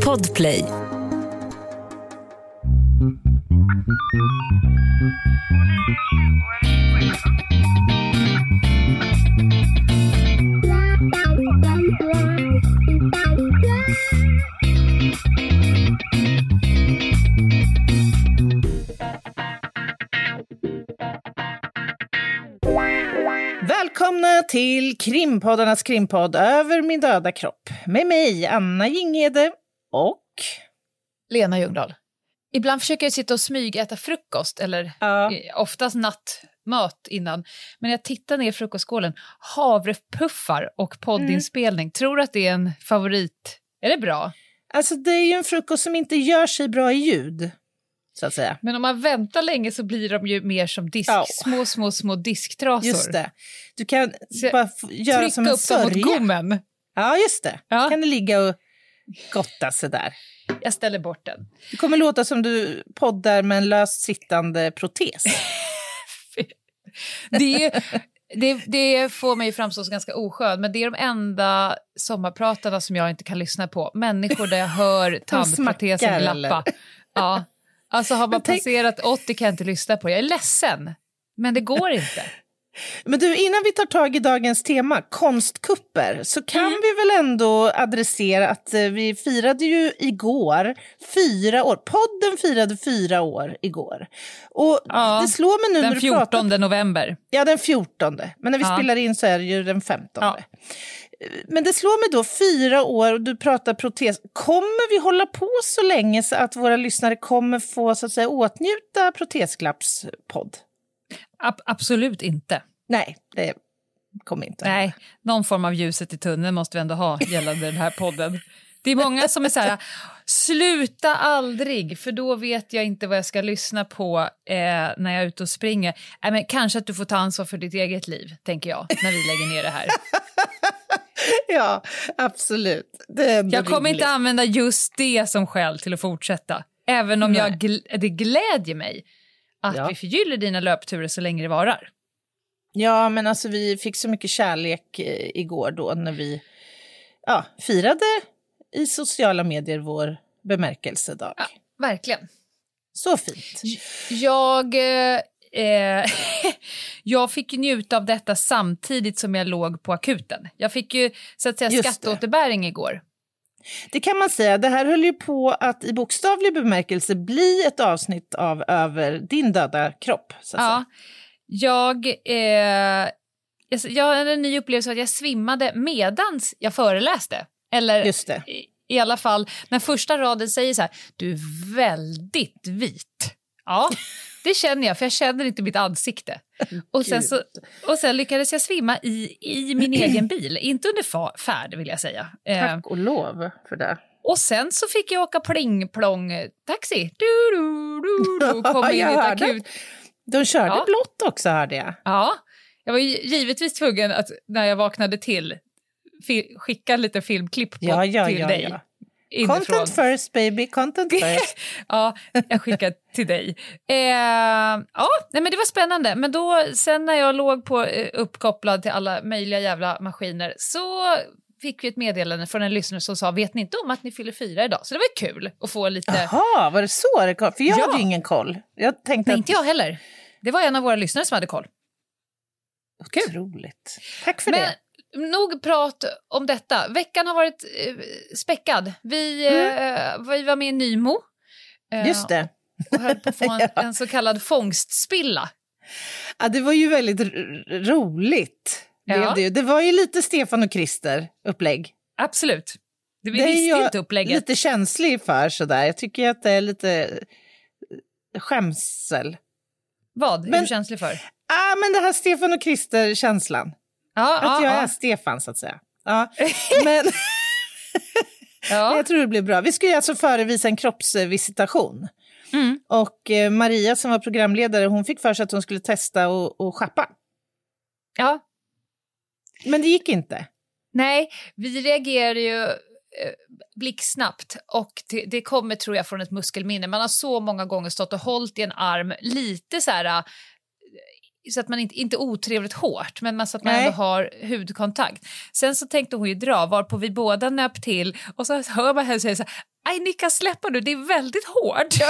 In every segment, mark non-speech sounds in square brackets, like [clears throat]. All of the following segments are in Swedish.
Podplay. Till krimpoddarnas krimpodd Över min döda kropp med mig, Anna Jinghede och... Lena Ljungdahl. Ibland försöker jag sitta och smygäta frukost, eller Ja. eh, oftast nattmat innan. Men jag tittar ner i frukostskålen, havrepuffar och poddinspelning. Tror du att det är en favorit? Är det bra? Alltså det är ju en frukost som inte gör sig bra i ljud, så att säga. Men om man väntar länge så blir de ju mer som disk, Ja. små, små, små disktrasor. Just det. Du kan Så- bara göra Trycka som en upp dem mot sörja. gommen. Ja, just det. Ja. kan du ligga och gotta sig där. Jag ställer bort den. Det kommer låta som du poddar med en löst sittande protes. [laughs] Det, är, det, det får mig framstå som ganska oskön, men det är de enda sommarpratarna som jag inte kan lyssna på. Människor där jag hör [laughs] tandprotesen glappa. Ja. Alltså har man tänk- passerat 80 kan jag inte lyssna på. Jag är ledsen, men det går inte. [laughs] Men du, innan vi tar tag i dagens tema, konstkupper, så kan Mm. vi väl ändå adressera att eh, vi firade ju igår fyra år. Podden firade fyra år igår. Och Ja, det slår mig nu Den du pratar... 14 november. Ja, den 14. Men när vi Ja. spelar in så är det ju den 15. Ja. Men det slår mig då, fyra år och du pratar protes. Kommer vi hålla på så länge så att våra lyssnare kommer få så att säga, åtnjuta Protesglapps-podd? Ab- absolut inte. Nej, det kommer inte. Nej, någon form av ljuset i tunneln måste vi ändå ha gällande den här podden. Det är många som är så här, sluta aldrig, för då vet jag inte vad jag ska lyssna på eh, när jag är ute och springer. Nej, men kanske att du får ta ansvar för ditt eget liv, tänker jag, när vi lägger ner det här. [laughs] Ja, absolut. Jag kommer rimligt. inte använda just det som skäl till att fortsätta, även om jag gl- det glädjer mig att Ja. vi förgyller dina löpturer så länge det varar. Ja, men alltså vi fick så mycket kärlek eh, igår då när vi ja, firade i sociala medier vår bemärkelsedag. Ja. Verkligen. Så fint. Jag, eh, eh, [laughs] jag fick ju njuta av detta samtidigt som jag låg på akuten. Jag fick ju så att säga Just det. skatteåterbäring igår. Det kan man säga. Det här höll ju på att i bokstavlig bemärkelse bli ett avsnitt av Över din döda kropp. Så Ja, jag, eh, jag, jag hade en ny upplevelse att jag svimmade medans jag föreläste. Eller Just det. i, i alla fall när första raden säger så här, du är väldigt vit. Ja, [laughs] det känner jag, för jag känner inte mitt ansikte. Och sen, så, och sen lyckades jag svimma i, i min [clears throat] egen bil, inte under färd vill jag säga. Eh, Tack och lov för det. och sen så fick jag åka pling-plong-taxi. Du, du, du, du, [laughs] kom in i ett akut. De körde Ja. blått också hörde jag. Ja, jag var givetvis tvungen att när jag vaknade till skicka lite filmklipp på, Ja, ja, till ja, dig. Inifrån. Content first baby, content [laughs] first. Ja, jag skickade till dig. Eh, ja, nej, men det var spännande. Men då, sen när jag låg på, eh, uppkopplad till alla möjliga jävla maskiner så fick vi ett meddelande från en lyssnare som sa vet ni inte om att ni fyller fyra idag? Så det var kul att få lite... Jaha, var det så det kom? För jag Ja. hade ju ingen koll. Jag tänkte Nej, att... inte jag heller. Det var en av våra lyssnare som hade koll. Kul. Otroligt. Tack för Men det. Nog prat om detta. Veckan har varit eh, späckad. Vi, eh, vi var med i Nymo. eh, Mm. Just det. Och höll på att få [laughs] en, en så kallad fångstspilla. Ja, det var ju väldigt roligt. Ja. Det, det var ju lite Stefan och Krister upplägg. Absolut. Det, vi Det är visste ju jag inte upplägget. lite känslig för sådär. Jag tycker att det är lite eh, skämsel. Vad är Men- du känslig för? Ah, men det här Stefan och Krister-känslan. Ja, Att ja, jag är. Stefan så att säga. Ja. [laughs] Men [laughs] ja. jag tror det blir bra. Vi ska ju alltså förevisa en kroppsvisitation. Mm. Och eh, Maria som var programledare, hon fick för sig att hon skulle testa och, och schappa. ja. Men det gick inte. Nej, vi reagerar ju eh, blixtsnabbt och det, det kommer tror jag från ett muskelminne. Man har så många gånger stått och hållit i en arm lite så här så att man inte, inte otrevligt hårt, men så att man Nej. ändå har hudkontakt. Sen så tänkte hon ju dra, varpå vi båda nöp till och så hör man henne säga så här, aj kan släppa nu, det är väldigt hårt. [laughs]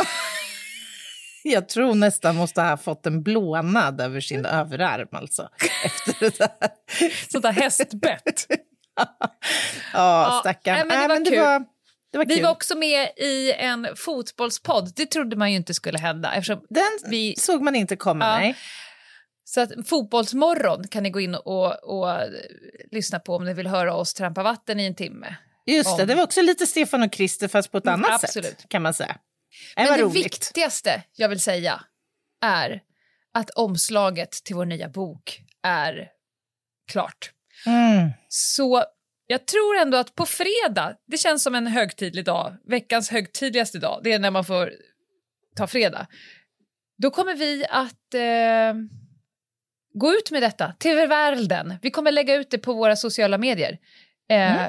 Jag tror nästan måste ha fått en blånad över sin överarm alltså. [laughs] Efter det där. Sånt där hästbett. [laughs] Ja, stackarn. nej, men det var det kul. var, det var Vi kul. var också med i en fotbollspodd, det trodde man ju inte skulle hända. Den vi, såg man inte komma, Ja. nej. Så att Fotbollsmorgon kan ni gå in och, och eh, lyssna på om ni vill höra oss trampa vatten i en timme. Just det, Om- det var också lite Stefan och Christer fast på ett Mm, annat absolut. sätt kan man säga. Det Men var det roligt. viktigaste jag vill säga är att omslaget till vår nya bok är klart. Mm. Så jag tror ändå att på fredag, det känns som en högtidlig dag, veckans högtidligaste dag, det är när man får ta fredag. Då kommer vi att eh, gå ut med detta till världen. Vi kommer lägga ut det på våra sociala medier. Eh,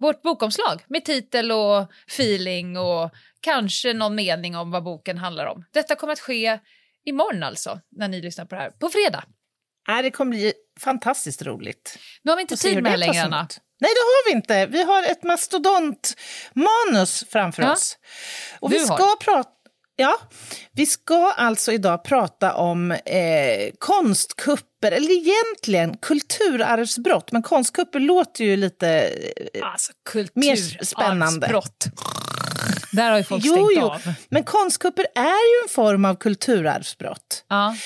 Vårt bokomslag med titel och feeling och kanske någon mening om vad boken handlar om. Detta kommer att ske imorgon alltså, när ni lyssnar på det här. På fredag. Nej, det kommer bli fantastiskt roligt. Nu har vi inte tid med det längre, Anna. Nej, det har vi inte. Vi har ett mastodontmanus framför Ja. oss. Och Du vi ska har. prata... Ja, vi ska alltså idag prata om eh, konstkupper, eller egentligen kulturarvsbrott. Men konstkupper låter ju lite... Eh, Alltså, Mer spännande. kulturarvsbrott. Där har ju folk jo, stängt jo, av. men konstkupper är ju en form av kulturarvsbrott. Ja.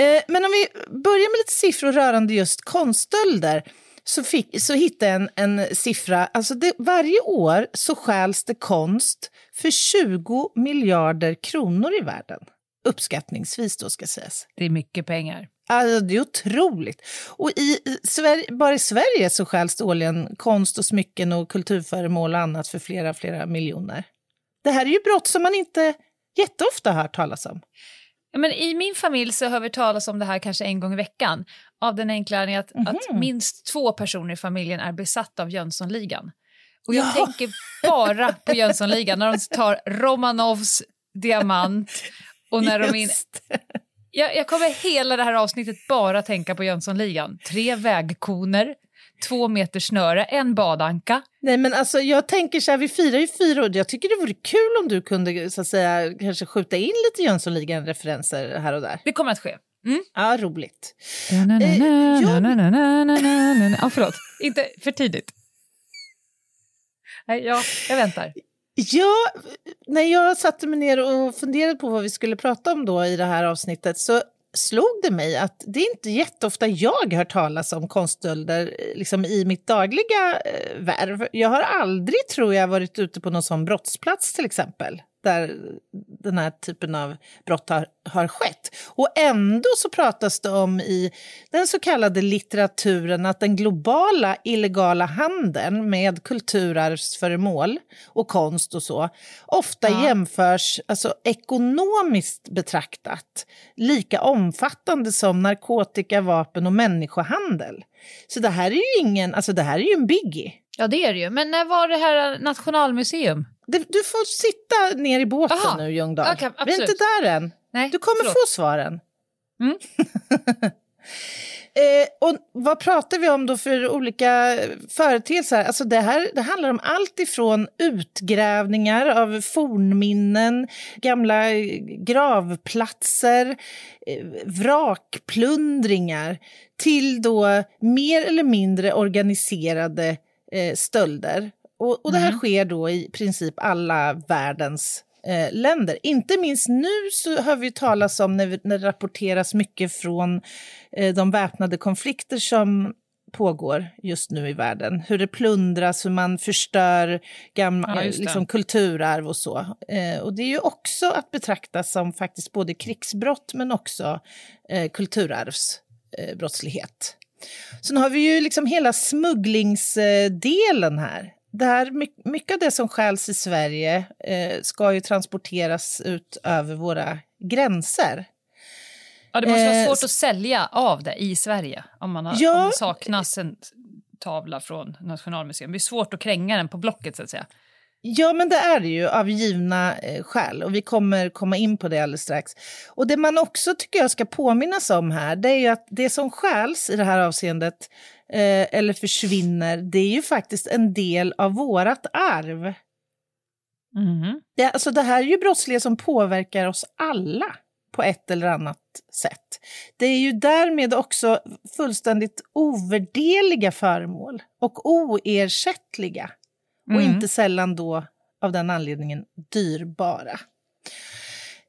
Eh, men om vi börjar med lite siffror rörande just konststölder så, fick, så hittade jag en, en siffra. Alltså det, varje år så stjäls det konst för 20 miljarder kronor i världen. Uppskattningsvis då ska sägas. Det är mycket pengar. Alltså, det är otroligt. Och i, Sverige, bara i Sverige så stjäls det årligen konst och smycken och kulturföremål och annat för flera, flera miljoner. Det här är ju brott som man inte jätteofta hört talas om. Ja, Men I min familj så hör vi talas om det här kanske en gång i veckan. Av den enkla anledningen att, att Mhm. minst två personer i familjen är besatta av Jönssonligan. Och jag Ja. tänker bara på Jönssonligan när de tar Romanovs diamant och när de in... Just. jag, jag kommer hela det här avsnittet bara tänka på Jönssonligan. Tre vägkoner, två meter snöre, en badanka. Nej, men alltså, jag tänker så här, vi firar ju fyra år. Jag tycker det vore kul om du kunde så att säga, kanske skjuta in lite Jönssonligan-referenser här och där. Det kommer att ske. Ja, roligt. Ja, förlåt. Inte för tidigt. Nej, ja, jag väntar. Ja, när jag satte mig ner och funderade på vad vi skulle prata om då i det här avsnittet så slog det mig att det är inte jätteofta jag hör talas om konststölder eh, liksom i mitt dagliga eh, värv. Jag har aldrig, tror jag, varit ute på någon sån brottsplats till exempel där den här typen av brott har, har skett. Och ändå så pratas det om i den så kallade litteraturen att den globala illegala handeln med kulturarvsföremål och konst och så ofta Ja. jämförs, alltså ekonomiskt betraktat, lika omfattande som narkotika, vapen och människohandel. Så det här är ju ingen, alltså det här är ju en biggie. Ja, det är det ju. Men när var det här Nationalmuseum? Du får sitta ner i båten Aha. nu, Ljungdahl. Okej, Vi är inte där än. Nej, Du kommer förlåt. få svaren. Mm. [laughs] eh, och vad pratar vi om då för olika företeelser? Alltså det, här, det handlar om allt ifrån utgrävningar av fornminnen, gamla gravplatser, eh, vrakplundringar till då mer eller mindre organiserade eh, stölder. Och, och det här Mm. sker då i princip alla världens eh, länder. Inte minst nu så hör vi talas om när, vi, när det rapporteras mycket från eh, de väpnade konflikter som pågår just nu i världen. Hur det plundras, hur man förstör gamla, Ja, liksom, kulturarv och så. Eh, och det är ju också att betrakta som faktiskt både krigsbrott men också eh, kulturarvsbrottslighet. Eh. Sen har vi ju liksom hela smugglingsdelen här. Det här, my- mycket av det som stjäls i Sverige eh, ska ju transporteras ut över våra gränser. Ja, det måste vara Eh, svårt att sälja av det i Sverige om, man har, Ja. om det saknas en tavla från Nationalmuseum. Det är svårt att kränga den på Blocket så att säga. Ja, men det är det ju av givna eh, skäl och vi kommer komma in på det alldeles strax. Och det man också tycker jag ska påminnas om här, det är ju att det som stjäls i det här avseendet eh, eller försvinner, det är ju faktiskt en del av vårat arv. Mm. Det, alltså det här är ju brottslighet som påverkar oss alla på ett eller annat sätt. Det är ju därmed också fullständigt ovärderliga föremål och oersättliga. Och Mm. inte sällan då av den anledningen dyrbara.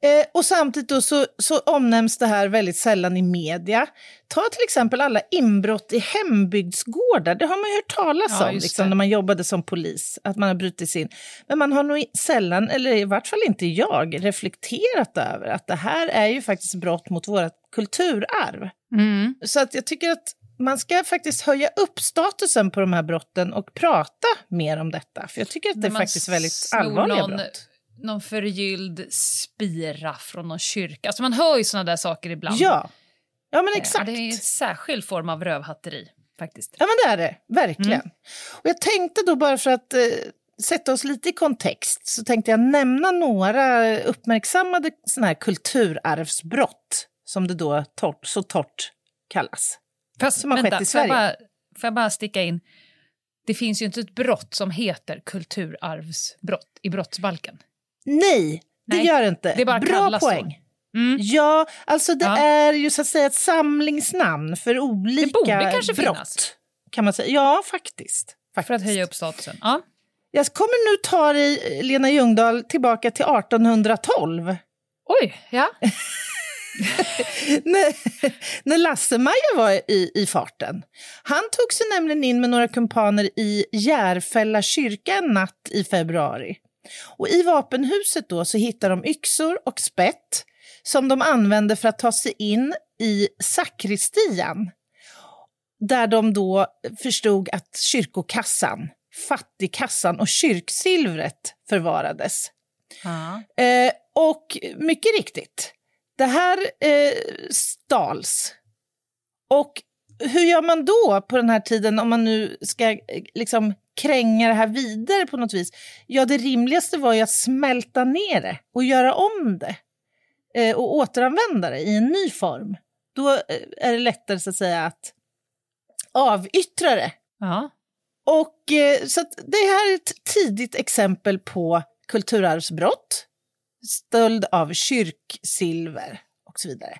Eh, och samtidigt då så, så omnämns det här väldigt sällan i media. Ta till exempel alla inbrott i hembygdsgårdar. Det har man ju hört talas Ja, om liksom, när man jobbade som polis, att man har brutit in. Men man har nog sällan, eller i vart fall inte jag, reflekterat över att det här är ju faktiskt brott mot vårt kulturarv. Mm. Så att jag tycker att man ska faktiskt höja upp statusen på de här brotten och prata mer om detta. För jag tycker att det är faktiskt väldigt allvarliga någon, brott. Någon förgylld spira från någon kyrka. Alltså man hör ju såna där saker ibland. Ja, ja men Eh, exakt. Det är en särskild form av rövhatteri faktiskt. Ja, men det är det. Verkligen. Mm. Och jag tänkte då bara för att eh, sätta oss lite i kontext så tänkte jag nämna några uppmärksammade såna här kulturarvsbrott som det då torrt, så torrt kallas. Fast, Som har skett i får jag, Sverige. bara, får jag bara sticka in? Det finns ju inte ett brott som heter kulturarvsbrott i brottsbalken. Nej, det Nej, gör det inte. det bara Bra poäng. Mm. Ja, alltså det Ja. är ju så att säga ett samlingsnamn för olika borde kanske brott. finnas. Kan man säga. Ja, faktiskt. faktiskt. För att höja upp statusen. Ja. Jag kommer nu ta dig, Lena Ljungdahl, tillbaka till 1812. Oj, ja. [laughs] när, när Lasse-Maja var i, i farten. Han tog sig nämligen in med några kumpaner i Järfälla kyrka en natt i februari. Och I vapenhuset då så hittar de yxor och spett som de använde för att ta sig in i sakristian. Där de då förstod att kyrkokassan, fattigkassan och kyrksilvret förvarades. ja. Eh, och mycket riktigt, det här eh, stals. Och hur gör man då på den här tiden om man nu ska eh, liksom kränga det här vidare på något vis? Ja, det rimligaste var ju att smälta ner det och göra om det eh, och återanvända det i en ny form. Då eh, är det lättare så att säga att avyttra det ja. och eh, så det här är ett tidigt exempel på kulturarvsbrott, stöld av kyrksilver och så vidare.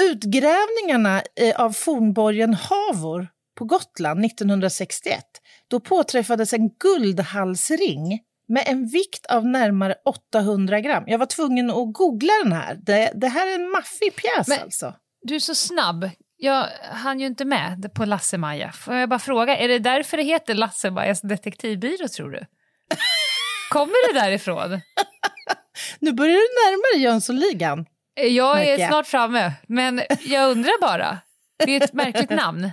Utgrävningarna eh, av fornborgen Havor på Gotland 1961, då påträffades en guldhalsring med en vikt av närmare 800 gram. Jag var tvungen att googla den här. Det, det här är en maffig pjäs Men- alltså. Du är så snabb. Jag hann ju inte med på Lasse-Maja. Får jag bara fråga, är det därför det heter Lasse-Majas detektivbyrå tror du? [laughs] Kommer det därifrån? Nu börjar du närma dig Jönssonligan. Jag är snart framme, men jag undrar bara. Det är ett märkligt namn.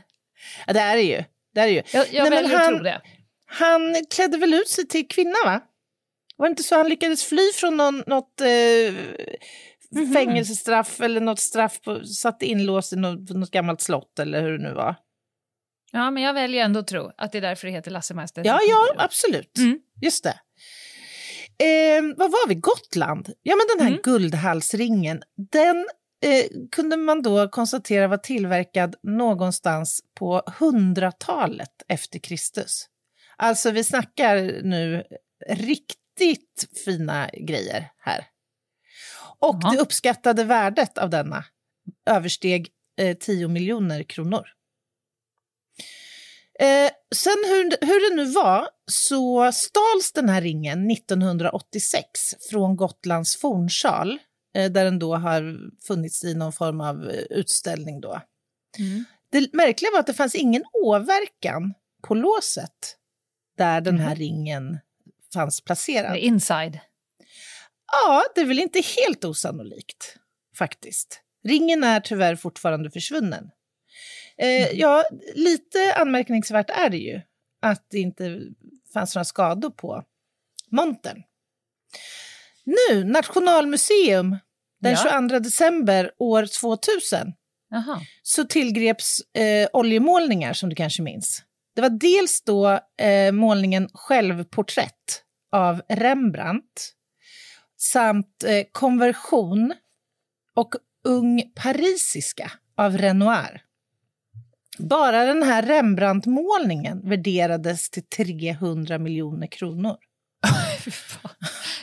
Ja, det är det ju. Det är det ju. Jag, jag Nej, väljer han- tro det. Han klädde väl ut sig till kvinna, va? Var det inte så han lyckades fly från någon, något eh, Mhm. fängelsestraff eller något straff, på, satt inlåst i något, något gammalt slott eller hur det nu var? Ja, men jag väljer ändå att tro att det är därför det heter Lasse-Majas Ja, ja, absolut. Mm. Just det. Eh, vad var vi? Gotland? Ja, men den här Mm. guldhalsringen, den eh, kunde man då konstatera var tillverkad någonstans på hundratalet efter Kristus. Alltså, vi snackar nu riktigt fina grejer här. Och Jaha. det uppskattade värdet av denna översteg eh, 10 miljoner kronor. Eh, sen hur, hur det nu var så stals den här ringen 1986 från Gotlands fornsal där den då har funnits i någon form av eh, utställning. Då. Mm. Det märkliga var att det fanns ingen åverkan på låset där den här Mhm. ringen fanns placerad. Är inside. Ja, det är väl inte helt osannolikt, faktiskt. Ringen är tyvärr fortfarande försvunnen. Eh, ja, lite anmärkningsvärt är det ju att det inte fanns några skador på montern. Nu, Nationalmuseum, den Ja. 22 december år 2000 Jaha. så tillgreps eh, oljemålningar som du kanske minns. Det var dels då eh, målningen Självporträtt av Rembrandt samt eh, Konversion och Ung parisiska av Renoir. Bara den här Rembrandt-målningen värderades till 300 miljoner kronor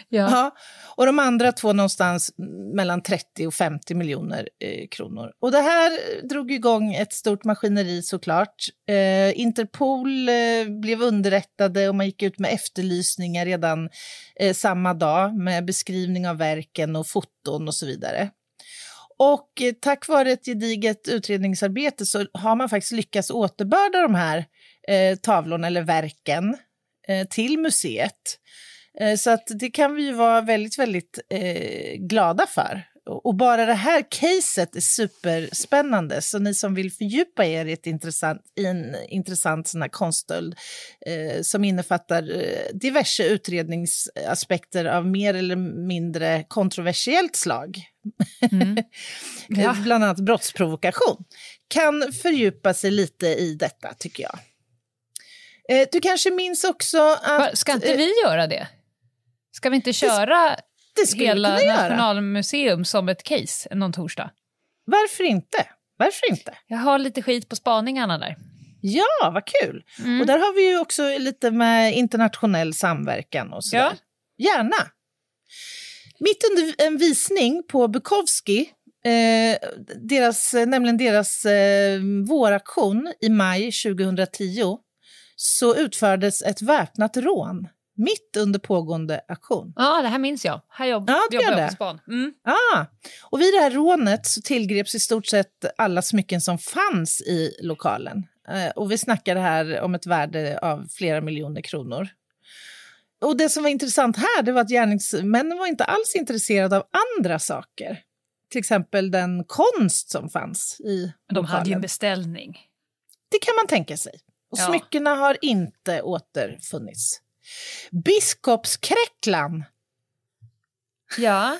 ja. Ja, och de andra två någonstans mellan 30 och 50 miljoner eh, kronor. Och det här drog igång ett stort maskineri såklart. Eh, Interpol eh, blev underrättade och man gick ut med efterlysningar redan eh, samma dag med beskrivning av verken och foton och så vidare. Och eh, tack vare ett gediget utredningsarbete så har man faktiskt lyckats återbörda de här eh, tavlorna eller verken eh, till museet. Eh, Så att det kan vi ju vara väldigt, väldigt eh, glada för. Och bara det här caset är superspännande. Så ni som vill fördjupa er i, ett intressant, i en intressant sån här konststöld eh, som innefattar eh, diverse utredningsaspekter av mer eller mindre kontroversiellt slag, Mm. [laughs] Ja. bland annat brottsprovokation, kan fördjupa sig lite i detta, tycker jag. Eh, du kanske minns också att... Ska inte eh, vi göra det? Ska vi inte köra det vi hela. Nationalmuseum som ett case någon torsdag? Varför inte? Varför inte? Jag har lite skit på spaningarna där. Ja, vad kul! Mm. Och där har vi ju också lite med internationell samverkan och sådär. Ja. Gärna! Mitt under en visning på Bukowski, eh, deras, nämligen deras eh, våraktion i maj 2010, så utfördes ett väpnat rån mitt under pågående aktion. Ja, det här minns jag. Här jobb, Ja, det jobbar jag på span. Mm. Ah, och vid det här rånet så tillgreps i stort sett alla smycken som fanns i lokalen. Eh, och vi snackar här om ett värde av flera miljoner kronor. Och det som var intressant här det var att gärningsmännen var inte alls intresserade av andra saker. Till exempel den konst som fanns i Men de hade ju en lokalen. beställning. Det kan man tänka sig. Och Ja. smyckena har inte återfunnits. Biskopskräcklan Ja.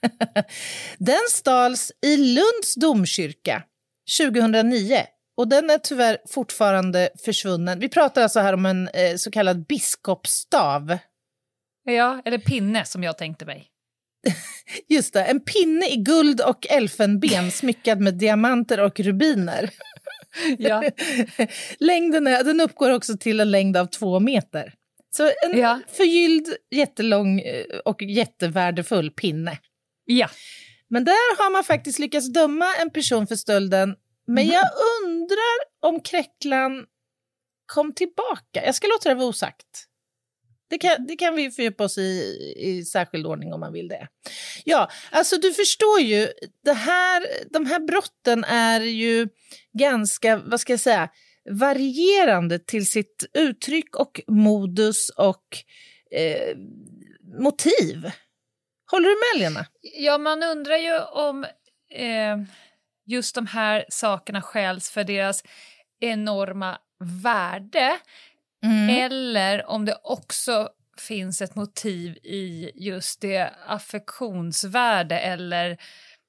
[laughs] Den stals i Lunds domkyrka 2009 och den är tyvärr fortfarande försvunnen. Vi pratar alltså här om en eh, så kallad biskopsstav. ja, eller pinne som jag tänkte mig. [laughs] Just det, en pinne i guld och elfenben [laughs] smyckad med diamanter och rubiner. Ja. Längden är, den uppgår också till en längd av två meter. Så en Ja. förgylld, jättelång eh, och jättevärdefull pinne. ja. Men där har man faktiskt lyckats döma en person för stölden. Men Mhm. jag undrar om Kräcklan kom tillbaka. Jag ska låta det vara osagt. Det kan, det kan vi fördjupa oss i, i särskild ordning om man vill det. Ja, alltså du förstår ju, det här, de här brotten är ju ganska, vad ska jag säga, varierande till sitt uttryck och modus och eh, motiv. Håller du med, Lena? Ja, man undrar ju om eh, just de här sakerna skäls för deras enorma värde Mm. eller om det också finns ett motiv i just det affektionsvärde eller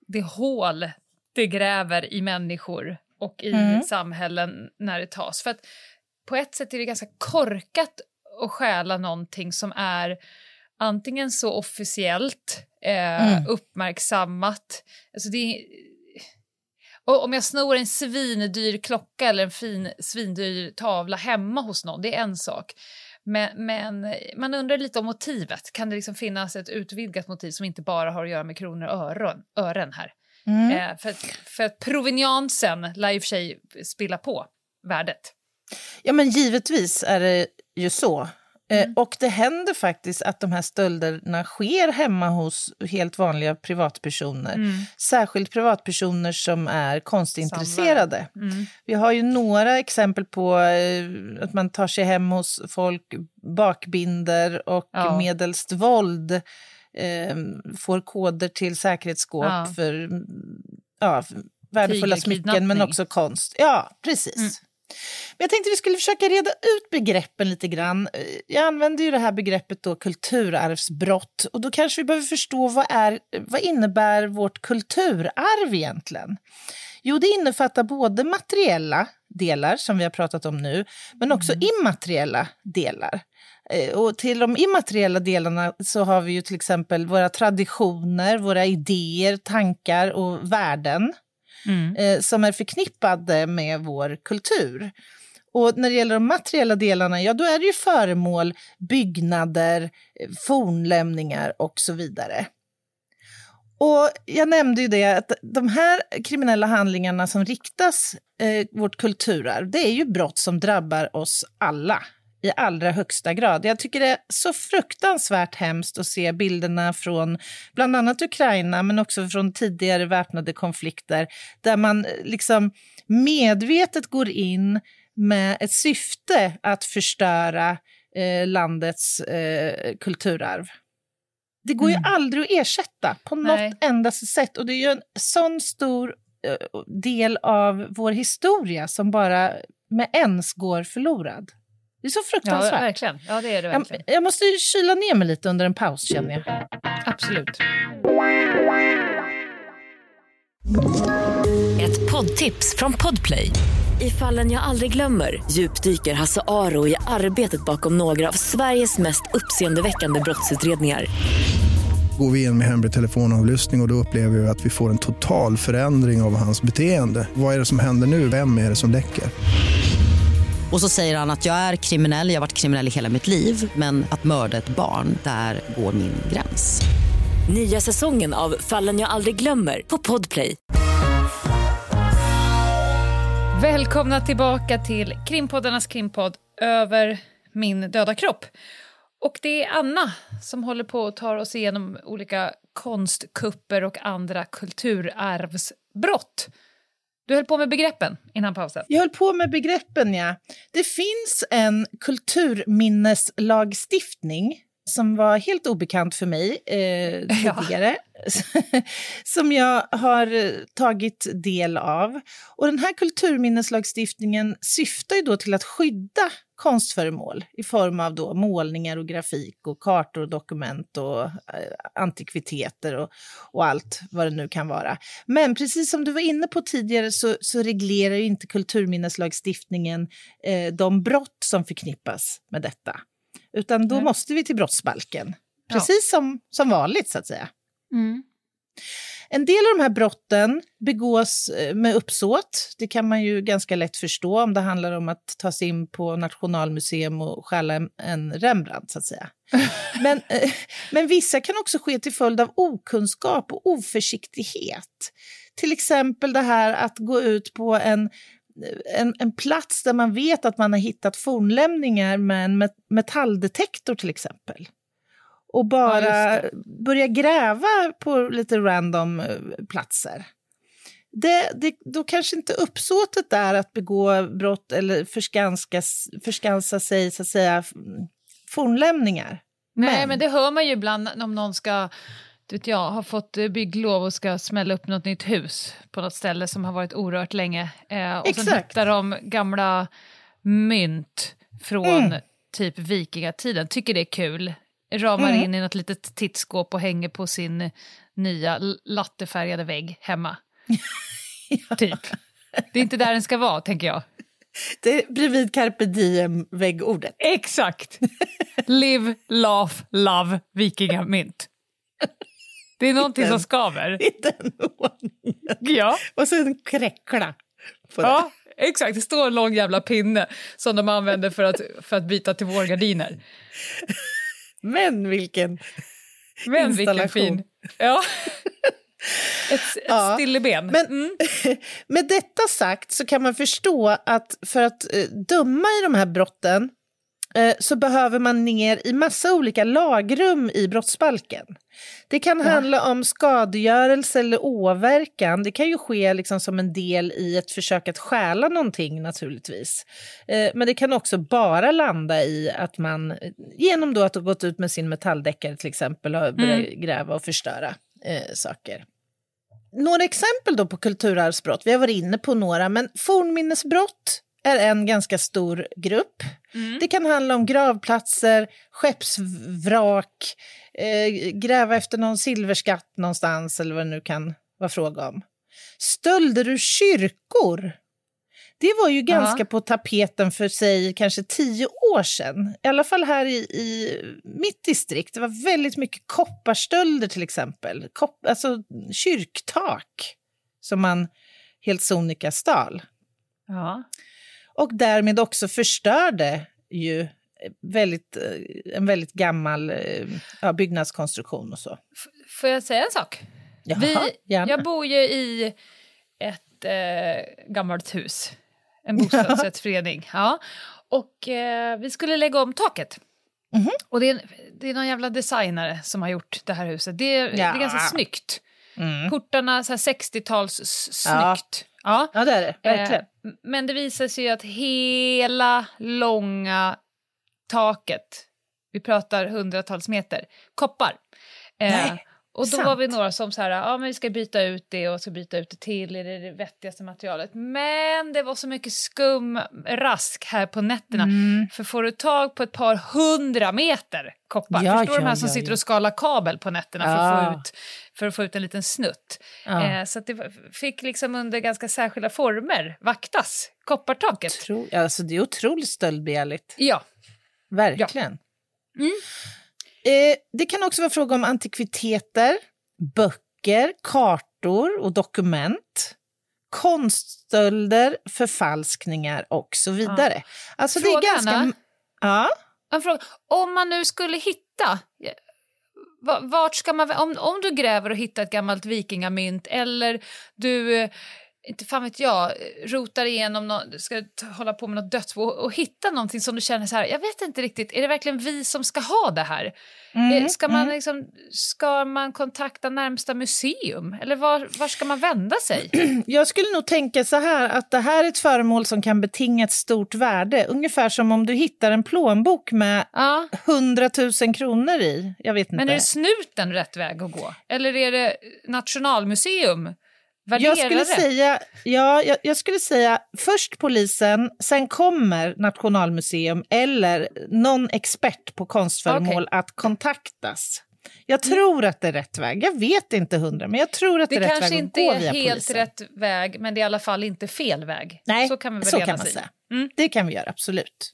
det hål det gräver i människor och i Mm. samhällen när det tas. För att på ett sätt är det ganska korkat att stjäla någonting som är antingen så officiellt eh, Mm. uppmärksammat. Alltså det och om jag snor en svindyr klocka eller en fin svindyr tavla hemma hos någon, det är en sak. Men, men man undrar lite om motivet. Kan det liksom finnas ett utvidgat motiv som inte bara har att göra med kronor och öron, ören här? Mm. Eh, för, för proveniansen lär i och för sig spilla på värdet. Ja, men givetvis är det ju så. Eh, Och det händer faktiskt att de här stölderna sker hemma hos helt vanliga privatpersoner. Särskilt privatpersoner som är konstintresserade. Mm. Vi har ju några exempel på eh, att man tar sig hem hos folk, bakbinder och Ja. medelst våld eh, får koder till säkerhetsskåp Ja. för mm, ja, värdefulla smycken men också konst. Ja, precis. Mm. Men jag tänkte vi skulle försöka reda ut begreppen lite grann. Eh, Jag använder ju det här begreppet då kulturarvsbrott och då kanske vi behöver förstå vad, är, vad innebär vårt kulturarv egentligen? Jo, det innefattar både materiella delar som vi har pratat om nu, men också immateriella delar. Eh, och till de immateriella delarna så har vi ju till exempel våra traditioner, våra idéer, tankar och värden mm. eh, som är förknippade med vår kultur. Och när det gäller de materiella delarna, ja då är det ju föremål, byggnader, eh, fornlämningar och så vidare. Och jag nämnde ju det att de här kriminella handlingarna som riktas eh, vårt kulturarv, det är ju brott som drabbar oss alla i allra högsta grad. Jag tycker det är så fruktansvärt hemskt att se bilderna från bland annat Ukraina, men också från tidigare väpnade konflikter, där man eh, liksom medvetet går in med ett syfte att förstöra eh, landets eh, kulturarv. Det går mm. ju aldrig att ersätta på Nej. något enda sätt. Och det är ju en sån stor uh, del av vår historia som bara med ens går förlorad. Det är så fruktansvärt. Ja, verkligen. Ja, det är det verkligen. Jag, jag måste kyla ner mig lite under en paus, känner jag. Absolut. Ett poddtips från Podplay. I fallen jag aldrig glömmer djupdyker Hasse Aro i arbetet bakom några av Sveriges mest uppseendeväckande brottsutredningar går vi in med hemlig telefonavlyssning och, och då upplever vi att vi får en total förändring av hans beteende. Vad är det som händer nu? Vem är det som läcker? Och så säger han att jag är kriminell, jag har varit kriminell i hela mitt liv men att mörda ett barn, där går min gräns. Nya säsongen av Fallen jag aldrig glömmer på Podplay. Välkomna tillbaka till krimpoddarnas krimpodd Över min döda kropp. Och det är Anna som håller på och tar oss igenom olika konstkupper och andra kulturarvsbrott. Du höll på med begreppen innan pausen. Jag höll på med begreppen, ja. Det finns en kulturminneslagstiftning som var helt obekant för mig eh, [laughs] tidigare, ja. [laughs] som jag har eh, tagit del av. Och den här kulturminneslagstiftningen syftar ju då till att skydda konstföremål i form av då målningar och grafik och kartor och dokument och eh, antikviteter och, och, allt vad det nu kan vara. Men precis som du var inne på tidigare så, så reglerar ju inte kulturminneslagstiftningen eh, de brott som förknippas med detta. Utan då mm. måste vi till brottsbalken, precis ja. som, som vanligt så att säga. Mm. En del av de här brotten begås eh, med uppsåt. Det kan man ju ganska lätt förstå om det handlar om att ta sig in på Nationalmuseum och stjäla en Rembrandt, så att säga. [laughs] Men, eh, men vissa kan också ske till följd av okunskap och oförsiktighet. Till exempel det här att gå ut på en en, en plats där man vet att man har hittat fornlämningar med en metalldetektor till exempel och bara ja, börja gräva på lite random eh, platser. Det, det, då kanske inte uppsåtet är att begå brott eller förskanska, förskansa sig, så att säga, fornlämningar. Nej, men... men det hör man ju ibland om någon ska vet jag, har fått eh, bygglov och ska smälla upp något nytt hus på något ställe som har varit orört länge. Eh, och Exakt. så hittar de gamla mynt från mm. typ vikingatiden, tycker det är kul, ramar mm. in i något litet tittskåp och hänger på sin nya lattefärgade vägg hemma. [laughs] ja. Typ. Det är inte där den ska vara, tänker jag. Det är bredvid carpe diem-väggordet. Exakt! Live, laugh, love, vikingamynt. Det är någonting som skaver. [laughs] I den ordningen. Ja. Och så en kräckla. ja, exakt. Det står en lång jävla pinne som de använder för att, för att byta till vårgardiner. Men vilken Men vilken fin... Ja. [laughs] Ett, ett ja, stilleben. Men mm. [laughs] med detta sagt så kan man förstå att för att eh, döma i de här brotten så behöver man ner i massa olika lagrum i brottsbalken. Det kan ja. handla om skadegörelse eller åverkan. Det kan ju ske liksom som en del i ett försök att stjäla någonting naturligtvis. Eh, men det kan också bara landa i att man genom då att ha gått ut med sin metalldäckare till exempel och börjat mm. gräva och förstöra eh, saker. Några exempel då på kulturarvsbrott, vi har varit inne på några, men fornminnesbrott är en ganska stor grupp. Mm. Det kan handla om gravplatser, skeppsvrak, eh, gräva efter någon silverskatt någonstans eller vad det nu kan vara fråga om. Stölder ur kyrkor. Det var ju ganska ja. på tapeten för sig kanske tio år sedan. I alla fall här i, i mitt distrikt. Det var väldigt mycket kopparstölder till exempel. Kop, alltså kyrktak som man helt sonika stal. Ja. Och därmed också förstörde ju väldigt, eh, en väldigt gammal eh, ja, byggnadskonstruktion och så. F får jag säga en sak? Jaha, Vi, jag bor ju i ett eh, gammalt hus, en bostadsrättsförening. [laughs] ja. Och eh, vi skulle lägga om taket. Mm -hmm. Och det är, det är någon jävla designare som har gjort det här huset. Det är, ja. det är ganska snyggt. Mm. Portarna 60-tals snyggt. Ja. Ja, det är det. Verkligen. Eh, men det visar sig att hela långa taket, vi pratar hundratals meter, koppar. Eh, och då sant. var vi några som så här, ja men vi ska byta ut det och ska byta ut det till, är det det vettigaste materialet? Men det var så mycket skum rask här på nätterna. Mm. För får du tag på ett par hundra meter koppar, Ja, förstår du de ja, här som ja, sitter ja. och skalar kabel på nätterna för, Ja. att få ut, för att få ut en liten snutt? Ja. Eh, så det fick liksom under ganska särskilda former vaktas, koppartaket. Tro, alltså, det är otroligt stöldbegärligt. Ja, Verkligen. Mm. Eh, det kan också vara fråga om antikviteter, böcker, kartor och dokument, konststölder, förfalskningar och så vidare. Alltså det Fråga, är ganska... Anna. Ja, En fråga. Om man nu skulle hitta, va- vart ska man, om, om du gräver och hittar ett gammalt vikingamynt eller du, inte fan vet jag, rotar igenom, nå- ska hålla på med något dödsbo och, hitta någonting som du känner så här, jag vet inte riktigt, är det verkligen vi som ska ha det här? Mm, Eh, ska, man mm. liksom, ska man kontakta närmsta museum? Eller var, var ska man vända sig? [clears throat] Jag skulle nog tänka så här att det här är ett föremål som kan betinga ett stort värde. Ungefär som om du hittar en plånbok med Ja. 100 000 kronor i. Jag vet inte. Men är det snuten rätt väg att gå? Eller är det Nationalmuseum? Värderar Jag skulle, det? säga, ja, jag, jag skulle säga först polisen, sen kommer Nationalmuseum eller någon expert på konstföremål att kontaktas. Jag Mm. tror att det är rätt väg. Jag vet inte hundra, men jag tror att det, Det är rätt kanske väg inte att gå är via helt polisen. rätt väg, men det är i alla fall inte fel väg. Nej, så kan vi väl så kan man säga. Mm. Det kan vi göra, absolut.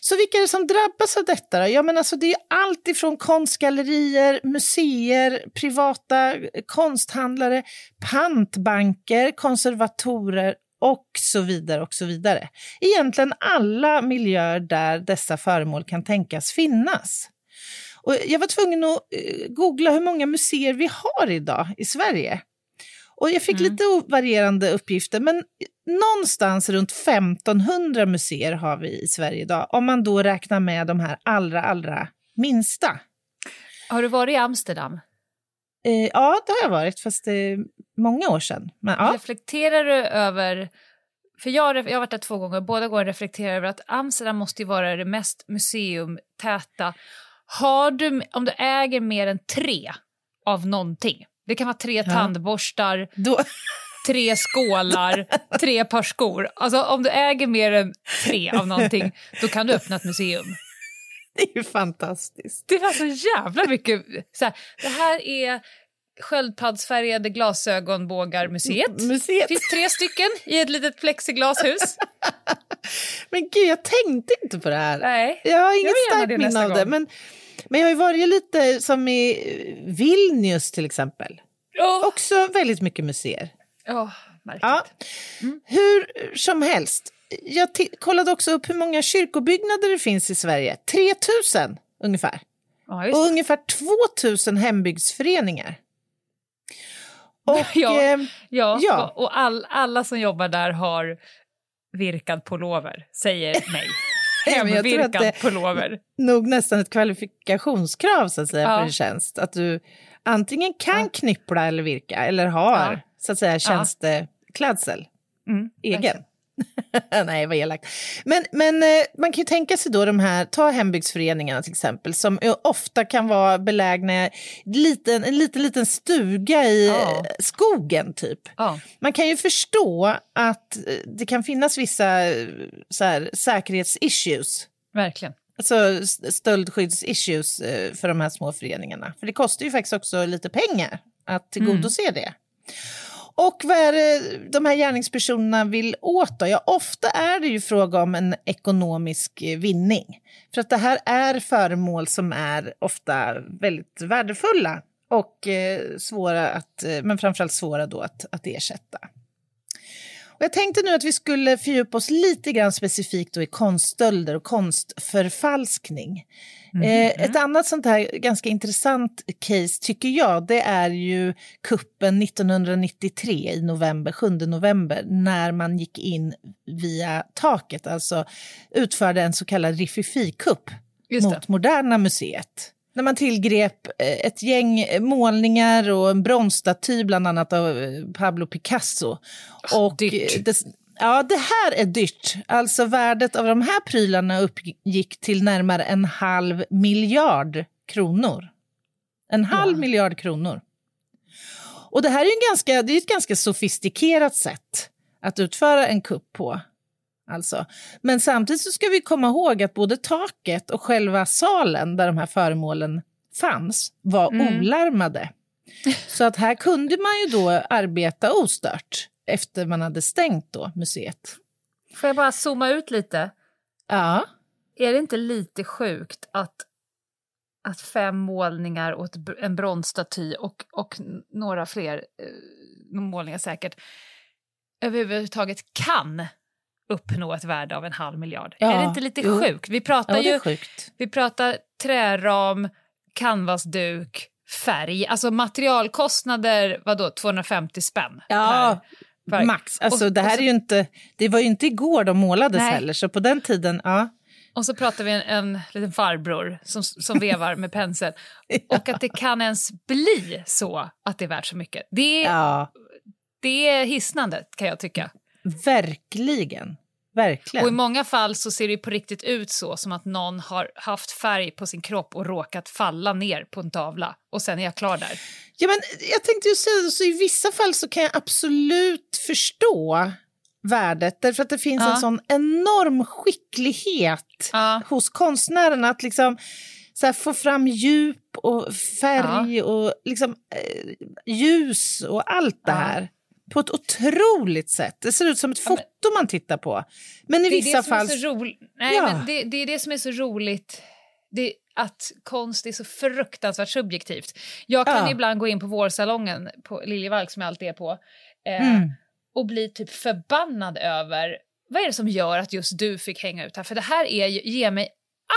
Så vilka är det som drabbas av detta? Då? Ja, men alltså, det är allt ifrån konstgallerier, museer, privata eh, konsthandlare, pantbanker, konservatorer och så vidare. och så vidare. Egentligen alla miljöer där dessa föremål kan tänkas finnas. Och jag var tvungen att eh, googla hur många museer vi har idag i Sverige. Och jag fick Mm. lite varierande uppgifter, men någonstans runt 1500 museer har vi i Sverige idag, om man då räknar med de här allra, allra minsta. Har du varit i Amsterdam? Eh, ja, det har jag varit, fast det är många år sedan. Men, ja. Reflekterar du över... För jag, har- jag har varit där två gånger, båda gånger reflekterar över att Amsterdam måste ju vara det mest museumtäta. Har du, om du äger mer än tre av någonting, det kan vara tre tandborstar, Då, tre skålar, [laughs] tre par skor. Alltså om du äger mer än tre av någonting, då kan du öppna ett museum. det är ju fantastiskt. Det var så jävla mycket... Så här, det här är sköldpaddsfärgade glasögonbågar-museet. Museet. Det finns tre stycken i ett litet plexiglashus. [laughs] Men gud, jag tänkte inte på det här. Nej. Jag har inget starkt minne av det. Men, men jag har ju varit lite som i eh, Vilnius till exempel. Åh, Också väldigt mycket museer. Åh, märkligt. Ja. Hur som helst, jag kollade också upp hur många kyrkobyggnader det finns i Sverige. 3000 ungefär. Ja, Och ungefär 2000 hembygdsföreningar. Och, [laughs] Ja. eh, Ja, Ja. och- all, alla som jobbar där har virkad pullover, säger nej. Hemvirkad det- pullover. nog nästan ett kvalifikationskrav så att säga, Ja. för en tjänst. Att du antingen kan Ja. knyppla eller virka eller har Ja. så att säga tjänsteklädsel. Mm, Egen. [laughs] Nej, vad elakt. Men, men eh, man kan ju tänka sig då de här, ta hembygdsföreningarna till exempel, som ofta kan vara belägna liten, en liten, liten stuga i Ja. eh, skogen typ. Ja. Man kan ju förstå att eh, det kan finnas vissa så här, säkerhetsissues Verkligen. alltså st- stöldskyddsissues för de här små föreningarna. För det kostar ju faktiskt också lite pengar att tillgodose det. Och vad är det de här gärningspersonerna vill åt då? Ja, ofta är det ju fråga om en ekonomisk eh, vinning. För att det här är föremål som är ofta väldigt värdefulla och eh, svåra att, eh, men framförallt svåra då att, att ersätta. Och jag tänkte nu att vi skulle fördjupa oss lite grann specifikt då i konststölder och konstförfalskning. Mm. Eh, ett annat sånt här ganska intressant case tycker jag, det är ju kuppen 1993 i november, 7 november, när man gick in via taket, alltså utförde en så kallad Rififi-kupp mot Moderna Museet när man tillgrep eh, ett gäng målningar och en bronsstaty bland annat av eh, Pablo Picasso. Och dyrt. Det, ja, det här är dyrt. Alltså värdet av de här prylarna uppgick till närmare en halv miljard kronor. En halv ja. miljard kronor. Och det här är, en ganska, det är ett ganska sofistikerat sätt att utföra en kupp på. Alltså. Men samtidigt så ska vi komma ihåg att både taket och själva salen där de här föremålen fanns var mm. olarmade. Så att här kunde man ju då arbeta ostört efter man hade stängt då museet. Får jag bara zooma ut lite? Ja. Är det inte lite sjukt att, att fem målningar och en bronsstaty och, och några fler eh, målningar säkert överhuvudtaget kan uppnå ett värde av en halv miljard. Ja, är det inte lite jo. sjukt? Vi pratar ja, ju vi pratar träram, canvasduk, färg, alltså materialkostnader, vadå, 250 spänn? Ja, per. max. Alltså och, det här så, är ju inte, det var ju inte igår de målades nej. heller, så på den tiden, ja. Och så pratar vi en, en liten farbror som, som [laughs] vevar med pensel. ja. Och att det kan ens bli så att det är värt så mycket. Det är, ja. det är hisnande kan jag tycka. Verkligen. Verkligen. Och i många fall så ser det på riktigt ut så som att någon har haft färg på sin kropp och råkat falla ner på en tavla och sen är jag klar där. Ja, men jag tänkte ju säga så i vissa fall så kan jag absolut förstå värdet därför att det finns ja. en sån enorm skicklighet ja. hos konstnärerna att liksom så här, få fram djup och färg ja. och liksom, eh, ljus och allt det här på ett otroligt sätt. Det ser ut som ett foto ja, man tittar på. Men i vissa fall... Nej, ja. men det, det, är det som är så roligt. Det, att konst är så fruktansvärt subjektivt. Jag kan ja. ibland gå in på vårsalongen på Liljevalchs som jag alltid är på eh, mm. och bli typ förbannad över vad är det som gör att just du fick hänga ut här? För det här är, ger mig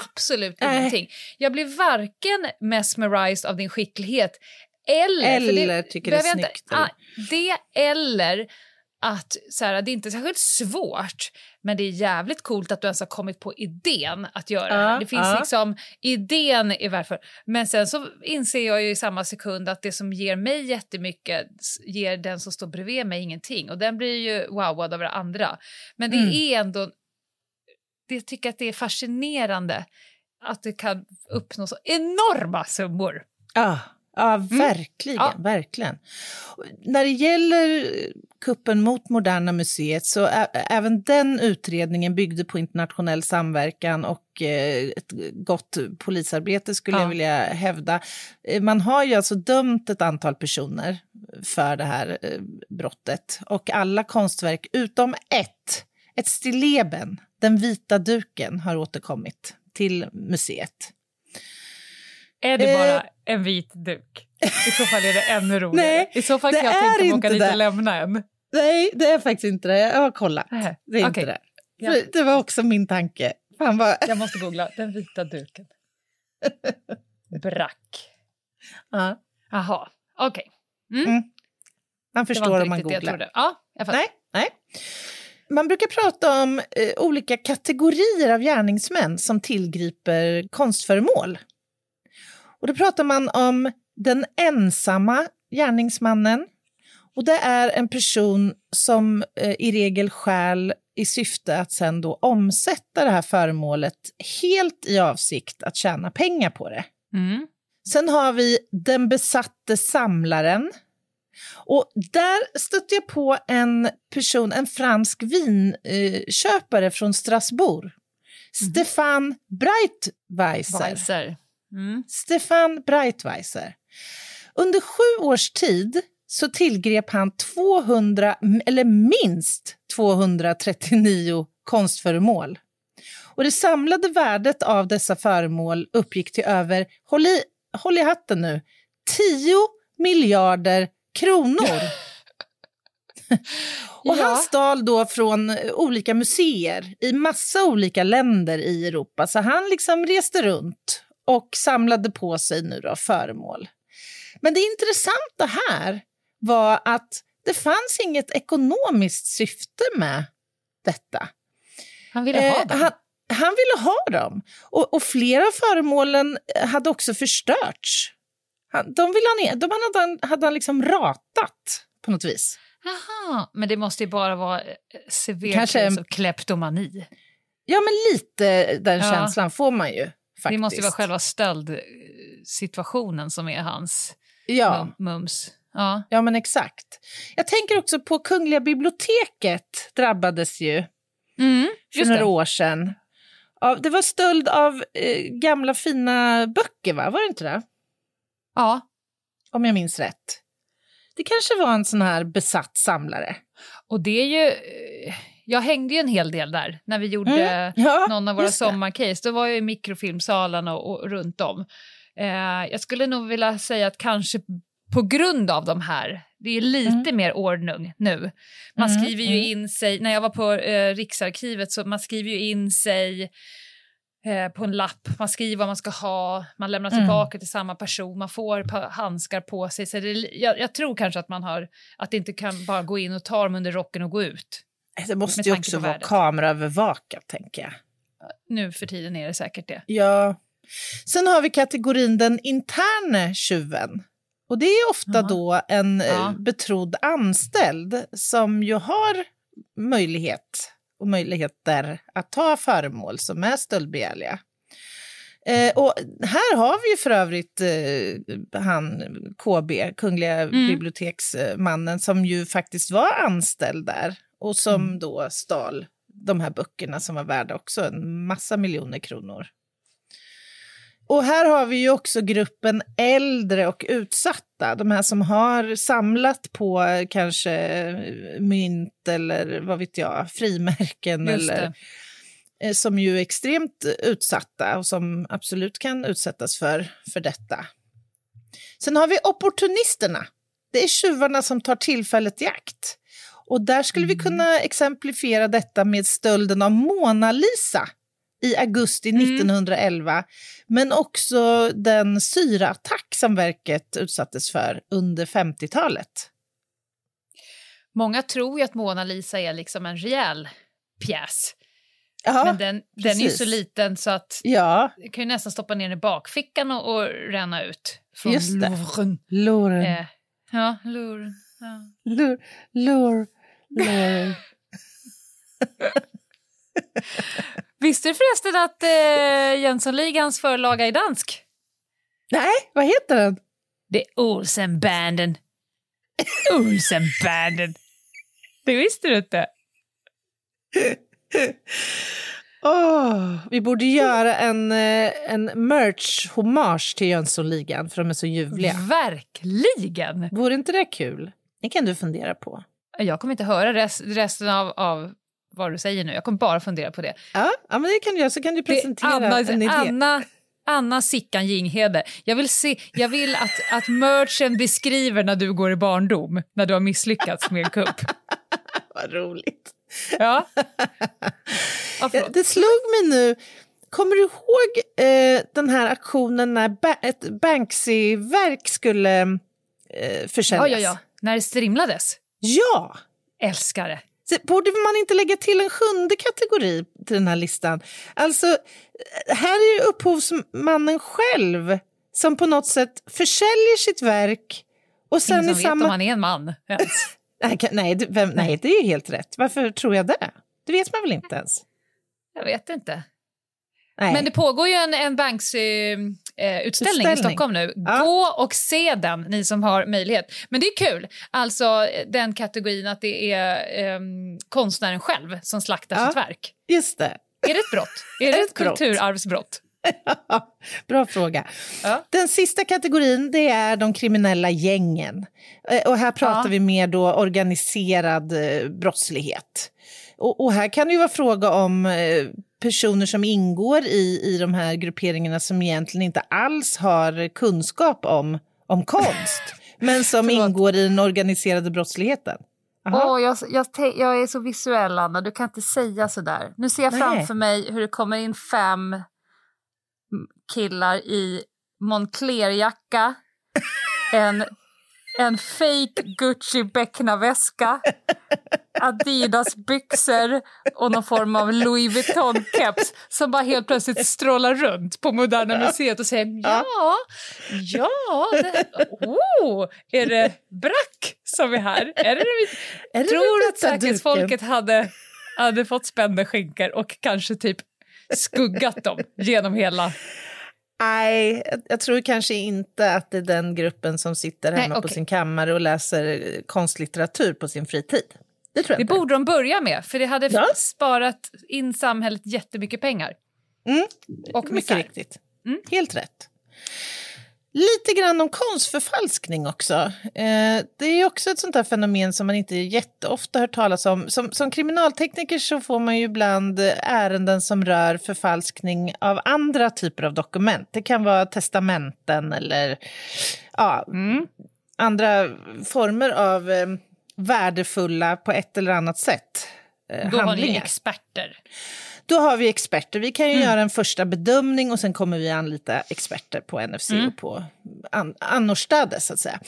absolut äh. ingenting. Jag blir varken mesmerized av din skicklighet eller, eller det, tycker det är snyggt. Inte, det eller att så här, det är inte särskilt svårt, men det är jävligt coolt att du ens har kommit på idén att göra det här. Det finns uh. liksom, idén är varför. Men sen så inser jag ju i samma sekund att det som ger mig jättemycket ger den som står bredvid mig ingenting. Och den blir ju wowad av det andra. Men det mm. är ändå, jag tycker att det är fascinerande att det kan uppnå så enorma summor. Ja. Ja, mm. verkligen. Mm. Ja. verkligen. När det gäller kuppen mot Moderna Museet så även den utredningen byggde på internationell samverkan och eh, ett gott polisarbete skulle ja. jag vilja hävda. Eh, man har ju alltså dömt ett antal personer för det här eh, brottet och alla konstverk utom ett, ett stilleben, den vita duken, har återkommit till museet. Är det bara eh, en vit duk? I så fall är det ännu roligare. Nej, I så fall kan jag tänka mig åka dit och lämna en. Nej, det är faktiskt inte det. Jag har kollat. Det är okay. inte det. Ja. Det var också min tanke. Fan vad... Jag måste googla. Den vita duken. [laughs] Brack. Ja. Jaha, okej. Okay. Mm. Mm. Man förstår om man googlar. Ja, nej, nej. Man brukar prata om eh, olika kategorier av gärningsmän som tillgriper konstföremål. Och då pratar man om den ensamma gärningsmannen. Och det är en person som eh, i regel skäl i syfte att sen då omsätta det här föremålet helt i avsikt att tjäna pengar på det. Mm. Sen har vi den besatte samlaren. Och där stötte jag på en person, en fransk vinköpare eh, från Strasbourg. Mm. Stefan Breitweiser. Weiser. Mm. Stefan Breitweiser. Under sju års tid så tillgrep han 200, eller minst 239 konstföremål. Och det samlade värdet av dessa föremål uppgick till över, håll i, håll i hatten nu, 10 miljarder kronor. [laughs] Och Ja. han stal då från olika museer i massa olika länder i Europa. Så han liksom reste runt och samlade på sig nu då föremål. Men det intressanta här var att det fanns inget ekonomiskt syfte med detta. Han ville ha Eh, dem. han, han ville ha dem. Och, och flera av föremålen hade också förstörts. Han, de ville han, de hade han, hade han liksom ratat på något vis. Jaha, men det måste ju bara vara eh, severe Kanske kleptomani. Ja, men lite den Ja. känslan får man ju. Faktiskt. Det måste vara själva stöldsituationen som är hans Ja, mum- mums. Ja. ja, men exakt. Jag tänker också på Kungliga biblioteket drabbades ju Mm, för några det. år sedan. Det var stöld av eh, gamla fina böcker, va? Var det inte det? Ja, Om jag minns rätt. Det kanske var en sån här besatt samlare. och det är ju... Jag hängde ju en hel del där när vi gjorde Mm, ja, någon av våra sommarcase. Då var jag i mikrofilmsalen och, och runt om. Eh, jag skulle nog vilja säga att kanske på grund av de här, det är lite mer ordning nu. Man Mm, skriver ju mm. in sig, när jag var på eh, Riksarkivet så man skriver ju in sig eh, på en lapp, man skriver vad man ska ha, man lämnar Mm. tillbaka till samma person, man får handskar på sig. Så det, jag, jag tror kanske att man har, att det inte kan bara gå in och ta dem under rocken och gå ut. Det måste ju också vara kameraövervakat, tänker jag. Nu för tiden är det säkert det. Ja. Sen har vi kategorin den interne tjuven. Och det är ofta Ja. då en eh, Ja. betrodd anställd som ju har möjlighet och möjligheter att ta föremål som är stöldbegärliga. Eh, och här har vi ju för övrigt eh, han KB, Kungliga Mm. biblioteksmannen, som ju faktiskt var anställd där och som Mm. då stal de här böckerna som var värda också en massa miljoner kronor. Och här har vi ju också gruppen äldre och utsatta, de här som har samlat på kanske mynt eller vad vet jag, frimärken eller eh, som ju är extremt utsatta och som absolut kan utsättas för, för detta. Sen har vi opportunisterna. Det är tjuvarna som tar tillfället i akt. Och där skulle vi kunna exemplifiera detta med stölden av Mona Lisa i augusti 1911, men också den syraattack som verket utsattes för under 50-talet. Många tror ju att Mona Lisa är liksom en rejäl pjäs. Ja, men den, den är ju så liten så att ja du kan ju nästan stoppa ner den i bakfickan och, och ränna ut. Från Just det. Louvren. Eh, ja, Louvren. Ja. Lur, lur. [laughs] Visste du förresten att eh, Jönssonligans förlaga är dansk? Nej, vad heter den? Det är Olsenbanden. Olsenbanden. Det visste du inte. [laughs] Åh, vi borde göra en, eh, en merch-hommage till Jönssonligan för de är så ljuvliga. Verkligen! Vore inte det kul? Det kan du fundera på. Jag kommer inte höra rest, resten av, av vad du säger nu. Jag kommer bara fundera på det. Ja, ja men det kan du göra, så kan du presentera Anna, en idé. Anna, Anna Sickan Jinghede. Jag vill, se, jag vill att, att merchen beskriver när du går i barndom, när du har misslyckats med en kupp. [laughs] Vad roligt. Ja. [laughs] ja Ja, det slog mig nu, kommer du ihåg eh, den här aktionen när ba ett Banksy-verk skulle eh, ja, försäljas? ja, ja. När det strimlades. Ja! Älskar det. Så Borde man inte lägga till en sjunde kategori till den här listan? Alltså, här är ju upphovsmannen själv som på något sätt försäljer sitt verk och sen Ingen som vet samma... om han är en man. ens. [laughs] Nej, vem, nej, det är helt rätt. Varför tror jag det? Det vet man väl inte ens? Jag vet inte. Nej. Men det pågår ju en, en Banksy-utställning i Utställning. Stockholm nu. Ja. Gå och se den, ni som har möjlighet. Men det är kul, alltså den kategorin att det är ehm, konstnären själv som slaktar Ja. sitt verk. Just det. Är det ett brott? Är det [laughs] ett Ett brott. kulturarvsbrott? [laughs] Bra fråga. Ja. Den sista kategorin det är de kriminella gängen. Eh, Och här pratar Ja. vi mer då organiserad eh, brottslighet. Och, och här kan det ju vara fråga om eh, personer som ingår i, i de här grupperingarna som egentligen inte alls har kunskap om, om konst, [laughs] men som Förlåt. ingår i den organiserade brottsligheten. Åh, jag, jag, jag är så visuell, Anna. Du kan inte säga så där. Nu ser jag Nej. framför mig hur det kommer in fem killar i Moncler-jacka, [laughs] en, en fake Gucci Beckna-väska, Adidas-byxor och någon form av Louis Vuitton-keps som bara helt plötsligt strålar runt på Moderna Museet och säger ja, ja, det, oh, är det Brack som är här? Är det Är det tror att säkerhetsfolket hade, hade fått spända skinkor och kanske typ skuggat dem genom hela... Nej, jag- tror kanske inte att det är den gruppen som sitter Nej, hemma på sin kammare och läser konstlitteratur på sin fritid. Det tror jag Det inte. borde de börja med, för det hade Ja. sparat in samhället jättemycket pengar. Mm. Och Mycket misär. riktigt. Mm. Helt rätt. Lite grann om konstförfalskning också. Eh, det är också ett sånt där fenomen som man inte jätteofta hör talas om. Som, som kriminaltekniker så får man ju ibland ärenden som rör förfalskning av andra typer av dokument. Det kan vara testamenten eller ja, Mm. andra former av eh, värdefulla på ett eller annat sätt eh, Då har ni handlingar. experter. Då har vi experter. Vi kan ju göra en första bedömning och sen kommer vi anlita experter på NFC och på an annorstädes så att säga.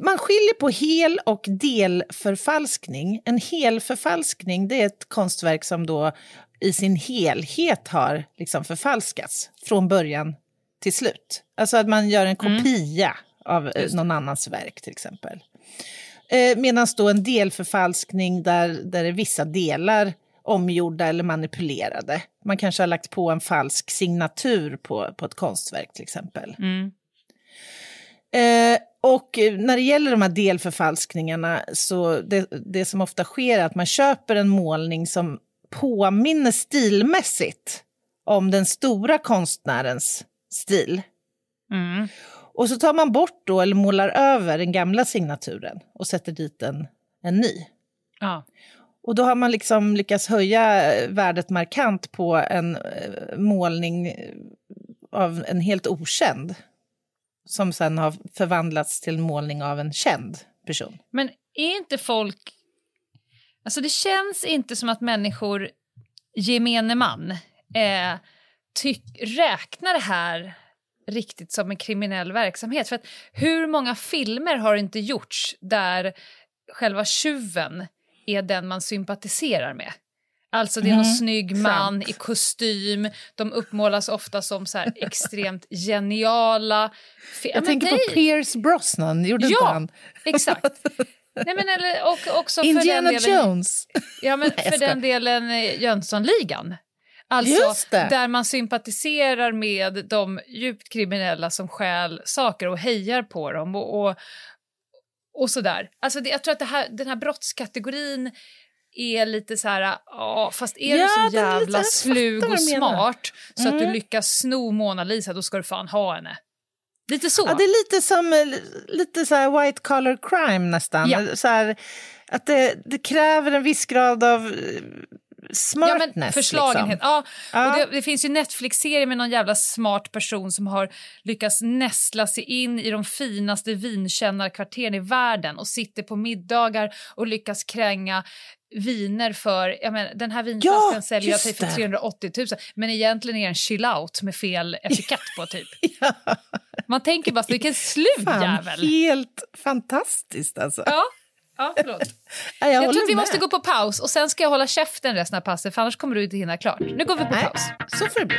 Man skiljer på hel och delförfalskning. En helförfalskning det är ett konstverk som då i sin helhet har liksom förfalskats från början till slut. Alltså att man gör en kopia av eh, någon annans verk till exempel. Eh, Medan då en delförfalskning där, där det är vissa delar omgjorda eller manipulerade. Man kanske har lagt på en falsk signatur på, på ett konstverk till exempel. Mm. Eh, och när det gäller de här delförfalskningarna så det, det som ofta sker är att man köper en målning som påminner stilmässigt om den stora konstnärens stil. Mm. Och så tar man bort då, eller målar över den gamla signaturen och sätter dit en, en ny. Ja. Och då har man liksom lyckats höja eh, värdet markant på en eh, målning eh, av en helt okänd. Som sen har förvandlats till en målning av en känd person. Men är inte folk... Alltså det känns inte som att människor, gemene man, eh, tyck, räknar det här riktigt som en kriminell verksamhet. För att hur många filmer har inte gjorts där själva tjuven är den man sympatiserar med? Alltså det är någon snygg man i kostym, de uppmålas ofta som så extremt [laughs] geniala. Jag men tänker det- på Pierce Brosnan, gjorde inte Ja, han? [laughs] exakt. Nej, men eller, och också för Indiana den delen, Jones. [laughs] Ja, men jag för den delen eh, Jönssonligan. Alltså där man sympatiserar med de djupt kriminella som stjäl saker och hejar på dem och, och, och sådär. Alltså det, jag tror att här, den här brottskategorin är lite så här, ja, fast är Ja, du så lite- jävla jag slug och smart så att du Mm. lyckas sno Mona Lisa, då ska du fan ha henne. Lite så. Ja, det är lite som eh, lite så här white collar crime nästan. Ja. Så här, att det, det kräver en viss grad av eh, smartness. Ja, men förslagenhet. Liksom. Ja, Ja. Och det, det finns ju Netflix-serier med någon jävla smart person som har lyckats nästla sig in i de finaste vinkännarkvarteren i världen och sitter på middagar och lyckas kränga viner för, jag menar, den här vinflaskan Ja, säljer jag till för det. 380 000 men egentligen är det en chill out med fel [laughs] etikett på typ. Ja, Man tänker bara, vilken fan, jävel. helt fantastiskt alltså. Ja, ja förlåt. [laughs] Ja, jag Jag tror att vi med. måste gå på paus och sen ska jag hålla käften resten av passet för annars kommer du inte hinna klart. Nu går vi på Nej, paus. så får det bli.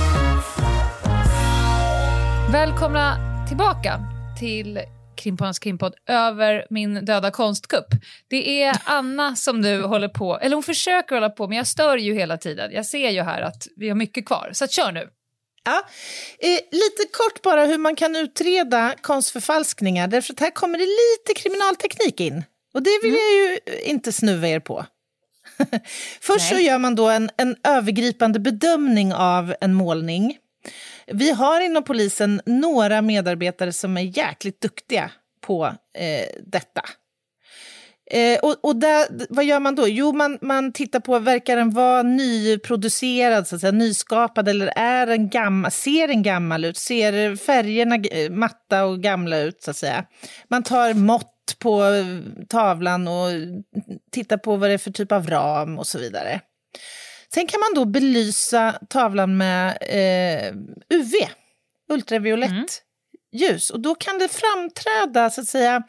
Välkomna tillbaka till Krimpoddarnas krimpodd över min döda konstkupp. Det är Anna som nu håller på, eller hon försöker hålla på, men jag stör ju hela tiden. Jag ser ju här att vi har mycket kvar, så att kör nu. Ja. Eh, lite kort bara hur man kan utreda konstförfalskningar, därför att här kommer det lite kriminalteknik in. Och det vill jag ju inte snuva er på. [laughs] Först så Nej. gör man då en, en övergripande bedömning av en målning. Vi har inom polisen några medarbetare som är jäkligt duktiga på eh, detta. Eh, och och där, vad gör man då? Jo, man, man tittar på, verkar den vara nyproducerad, så att säga, nyskapad, eller är den gammal, ser den gammal ut? Ser färgerna eh, matta och gamla ut, så att säga? Man tar mått på eh, tavlan och tittar på vad det är för typ av ram och så vidare. Sen kan man då belysa tavlan med eh, UV, ultraviolett ljus. Och då kan det framträda så att säga,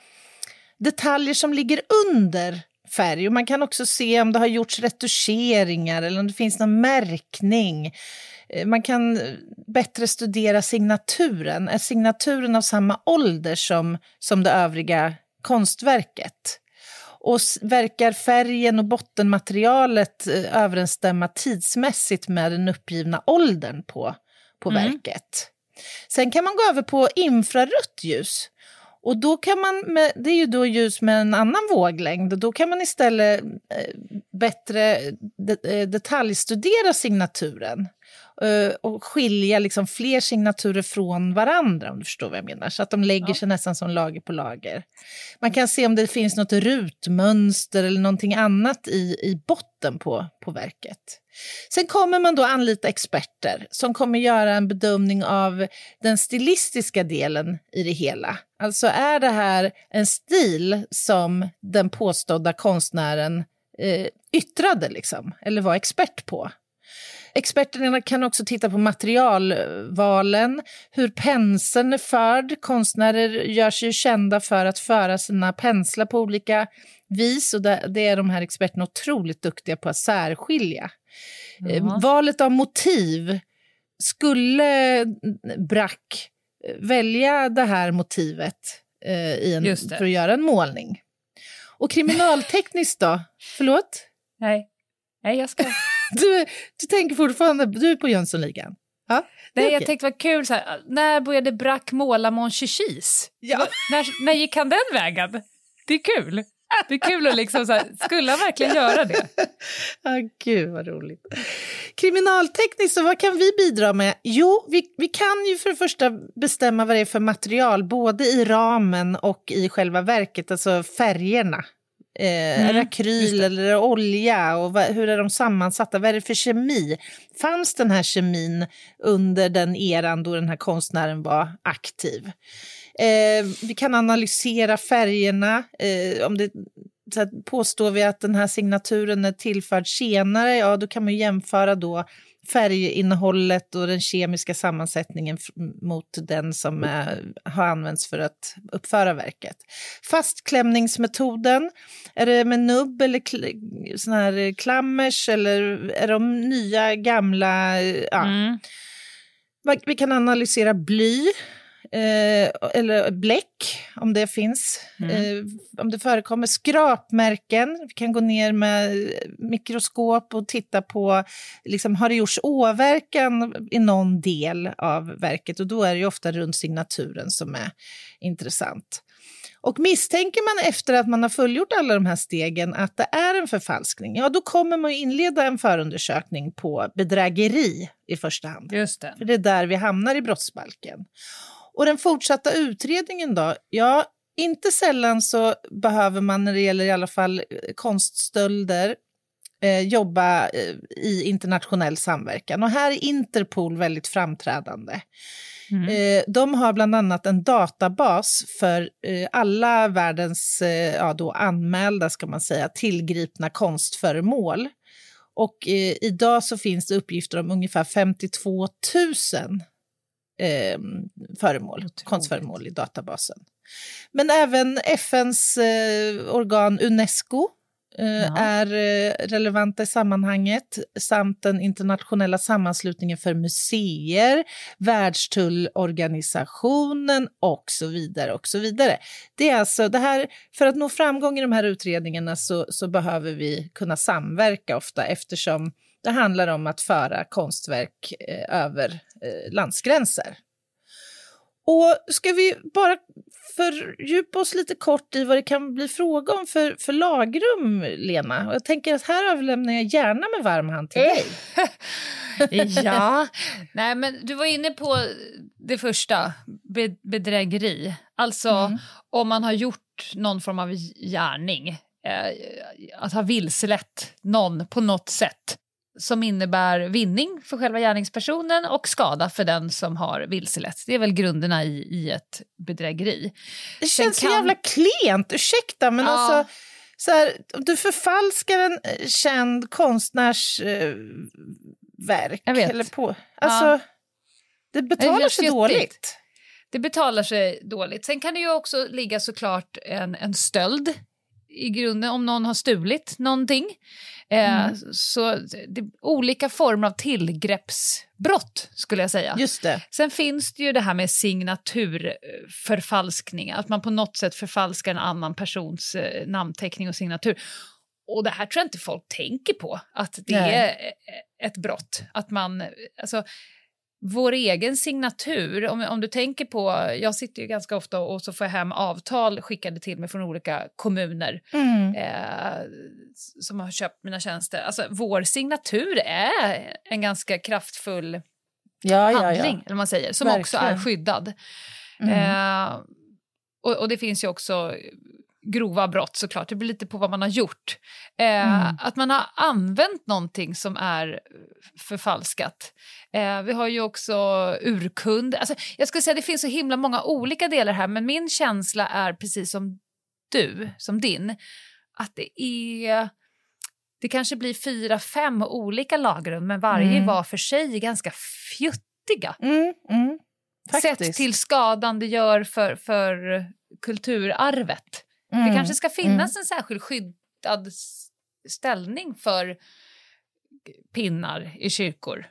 detaljer som ligger under färg. Och man kan också se om det har gjorts retuscheringar eller om det finns någon märkning. Eh, Man kan bättre studera signaturen. Är signaturen av samma ålder som, som det övriga konstverket? Och verkar färgen och bottenmaterialet eh, överensstämma tidsmässigt med den uppgivna åldern på, på verket? Sen kan man gå över på infrarött ljus. Och då kan man, med, det är ju då ljus med en annan våglängd, då kan man istället eh, bättre eh, detaljstudera signaturen och skilja liksom fler signaturer från varandra, om du förstår vad jag menar, så att de lägger sig nästan som lager på lager. Man kan se om det finns något rutmönster eller någonting annat i, i botten på, på verket. Sen kommer man då anlita experter som kommer göra en bedömning av den stilistiska delen i det hela. Alltså är det här en stil som den påstådda konstnären eh, yttrade liksom, eller var expert på? Experterna kan också titta på materialvalen, hur penseln är förd. Konstnärer gör sig ju kända för att föra sina penslar på olika vis och det, är de här experterna otroligt duktiga på att särskilja. Eh, Jaha. Valet av motiv, skulle Brack eh, välja det här motivet eh, i en, för att göra en målning? Och kriminaltekniskt då? Förlåt? Nej, Nej jag ska... [laughs] Du, du tänker fortfarande du är på Jönssonligan? Ja, Nej, jag okej. tänkte vad kul, så här, när började Brack måla Mon Chichis? Ja. När, när gick han den vägen? Det är kul. Det är kul att liksom så här, skulle han verkligen göra det? [laughs] Ah, gud vad roligt. Kriminaltekniskt, så vad kan vi bidra med? Jo, vi, vi kan ju för det första bestämma vad det är för material, både i ramen och i själva verket, alltså färgerna. Eh, det akryl eller olja? Och vad, hur är de sammansatta? Vad är det för kemi? Fanns den här kemin under den eran då den här konstnären var aktiv? Eh, vi kan analysera färgerna. Eh, om det, så påstår vi att den här signaturen är tillförd senare, ja då kan man jämföra då färginnehållet och den kemiska sammansättningen mot den som eh, har använts för att uppföra verket. Fastklämningsmetoden, är det med nubb eller kl- sån här klammers eller är de nya, gamla? Ja. Mm. Vi kan analysera bly, eh, eller bläck, om det finns. Eh, om det förekommer skrapmärken. Vi kan gå ner med mikroskop och titta på, liksom, har det gjorts åverkan i någon del av verket? Och då är det ofta runt signaturen som är intressant. Och misstänker man efter att man har fullgjort alla de här stegen att det är en förfalskning, ja då kommer man inleda en förundersökning på bedrägeri i första hand. Just det. För det är där vi hamnar i brottsbalken. Och den fortsatta utredningen då? Ja, inte sällan så behöver man när det gäller i alla fall eh, konststölder eh, jobba eh, i internationell samverkan. Och här är Interpol väldigt framträdande. Eh, de har bland annat en databas för eh, alla världens eh, ja, då anmälda, ska man säga, tillgripna konstföremål. Och idag så finns det uppgifter om ungefär 52 000 eh, föremål, konstföremål i databasen. Men även FNs eh, organ Unesco eh, Ja. är eh, relevanta i sammanhanget samt den internationella sammanslutningen för museer, Världstullorganisationen och så vidare. och så vidare. Det är alltså det här, för att nå framgång i de här utredningarna så, så behöver vi kunna samverka ofta eftersom det handlar om att föra konstverk eh, över eh, landsgränser. Och ska vi bara fördjupa oss lite kort i vad det kan bli fråga om för, för lagrum, Lena? Och jag tänker att här överlämnar jag gärna med varm hand till dig. [laughs] ja, nej men du var inne på det första, be bedrägeri. Alltså Mm. om man har gjort någon form av gärning, eh, att ha vilselett någon på något sätt som innebär vinning för själva gärningspersonen och skada för den som har vilselett. Det är väl grunderna i, i ett bedrägeri. Det Sen känns så kan- jävla klent, ursäkta, men Ja. alltså... Så här, du förfalskar en eh, känd konstnärs eh, verk. Eller på, alltså, Ja. Det betalar helt sig dåligt. Det betalar sig dåligt. Sen kan det ju också ligga såklart en, en stöld i grunden om någon har stulit någonting. Eh, Mm. Så det, olika former av tillgreppsbrott skulle jag säga. Just det. Sen finns det ju det här med signaturförfalskning, att man på något sätt förfalskar en annan persons eh, namnteckning och signatur. Och det här tror jag inte folk tänker på, att det Nej. är eh, ett brott. Att man, alltså, vår egen signatur, om, om du tänker på, jag sitter ju ganska ofta och så får jag hem avtal skickade till mig från olika kommuner Mm. eh, som har köpt mina tjänster. Alltså vår signatur är en ganska kraftfull Ja, ja, handling, ja. eller vad man säger, som också är Verkligen. skyddad. Mm. Eh, och, och det finns ju också grova brott såklart, det beror lite på vad man har gjort. Eh, Mm. Att man har använt någonting som är förfalskat. Eh, vi har ju också urkund. Alltså, jag skulle säga det finns så himla många olika delar här, men min känsla är precis som du, som din, att det är det kanske blir fyra, fem olika lagrum, men varje Mm. var för sig är ganska fjuttiga. Mm, mm. Sett till skadan det gör för, för kulturarvet. Mm, Det kanske ska finnas en särskild skyddad ställning för pinnar i kyrkor.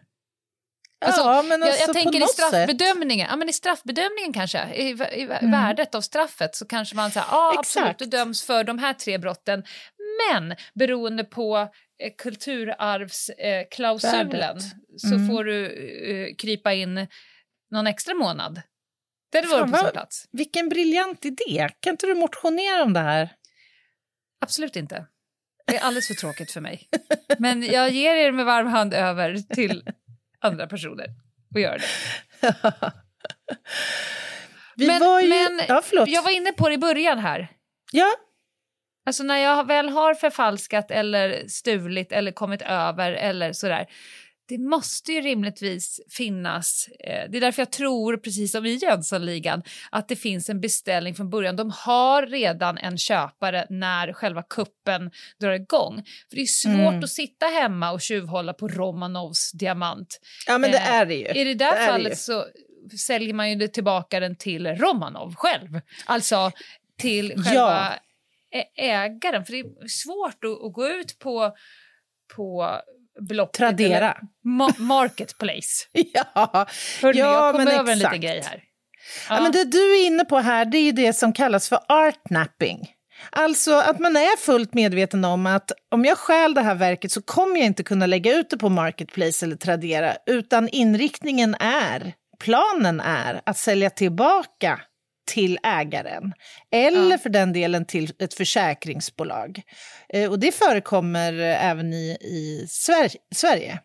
Alltså, ja, men jag, alltså, jag på tänker i något sätt. straffbedömningen, ja, men i straffbedömningen kanske, i, i Mm. värdet av straffet så kanske man säger ja absolut du döms för de här tre brotten men beroende på eh, kulturarvsklausulen Värdet. så Mm. får du eh, krypa in någon extra månad. Det hade varit på sin plats. Vilken briljant idé. Kan inte du motionera om det här? Absolut inte. Det är alldeles för tråkigt för mig. Men jag ger er med varm hand över till andra personer och gör det. [laughs] Vi Men- var ju... men- ja. Jag var inne på det i början här. Ja, Alltså när jag väl har förfalskat eller stulit eller kommit över eller sådär. Det måste ju rimligtvis finnas, eh, det är därför jag tror, precis som i Jönssonligan, att det finns en beställning från början. De har redan en köpare när själva kuppen drar igång. För det är svårt Mm. att sitta hemma och tjuvhålla på Romanovs diamant. ja men det Eh, är det ju. I det där Det fallet så säljer man ju tillbaka den till Romanov själv. Alltså till själva Ja. ägaren. För det är svårt att, att gå ut på, på Blocket Tradera. ma- Marketplace. [laughs] Ja, Hörrni, Ja, jag kom men över en liten exakt. grej här. Ja. men det du är inne på här det är det som kallas för artnapping. Alltså att man är fullt medveten om att om jag stjäl det här verket så kommer jag inte kunna lägga ut det på Marketplace eller Tradera, utan inriktningen är, planen är att sälja tillbaka till ägaren eller Ja. för den delen till ett försäkringsbolag. Eh, och det förekommer även i, i Sver- Sverige.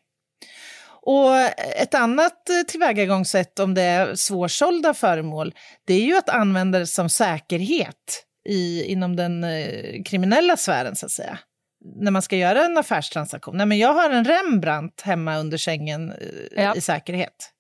Och ett annat eh, tillvägagångssätt om det är svårsålda föremål, det är ju att använda det som säkerhet i, inom den eh, kriminella sfären, så att säga. När man ska göra en affärstransaktion. Nej, men jag har en Rembrandt hemma under sängen Ja. i säkerhet.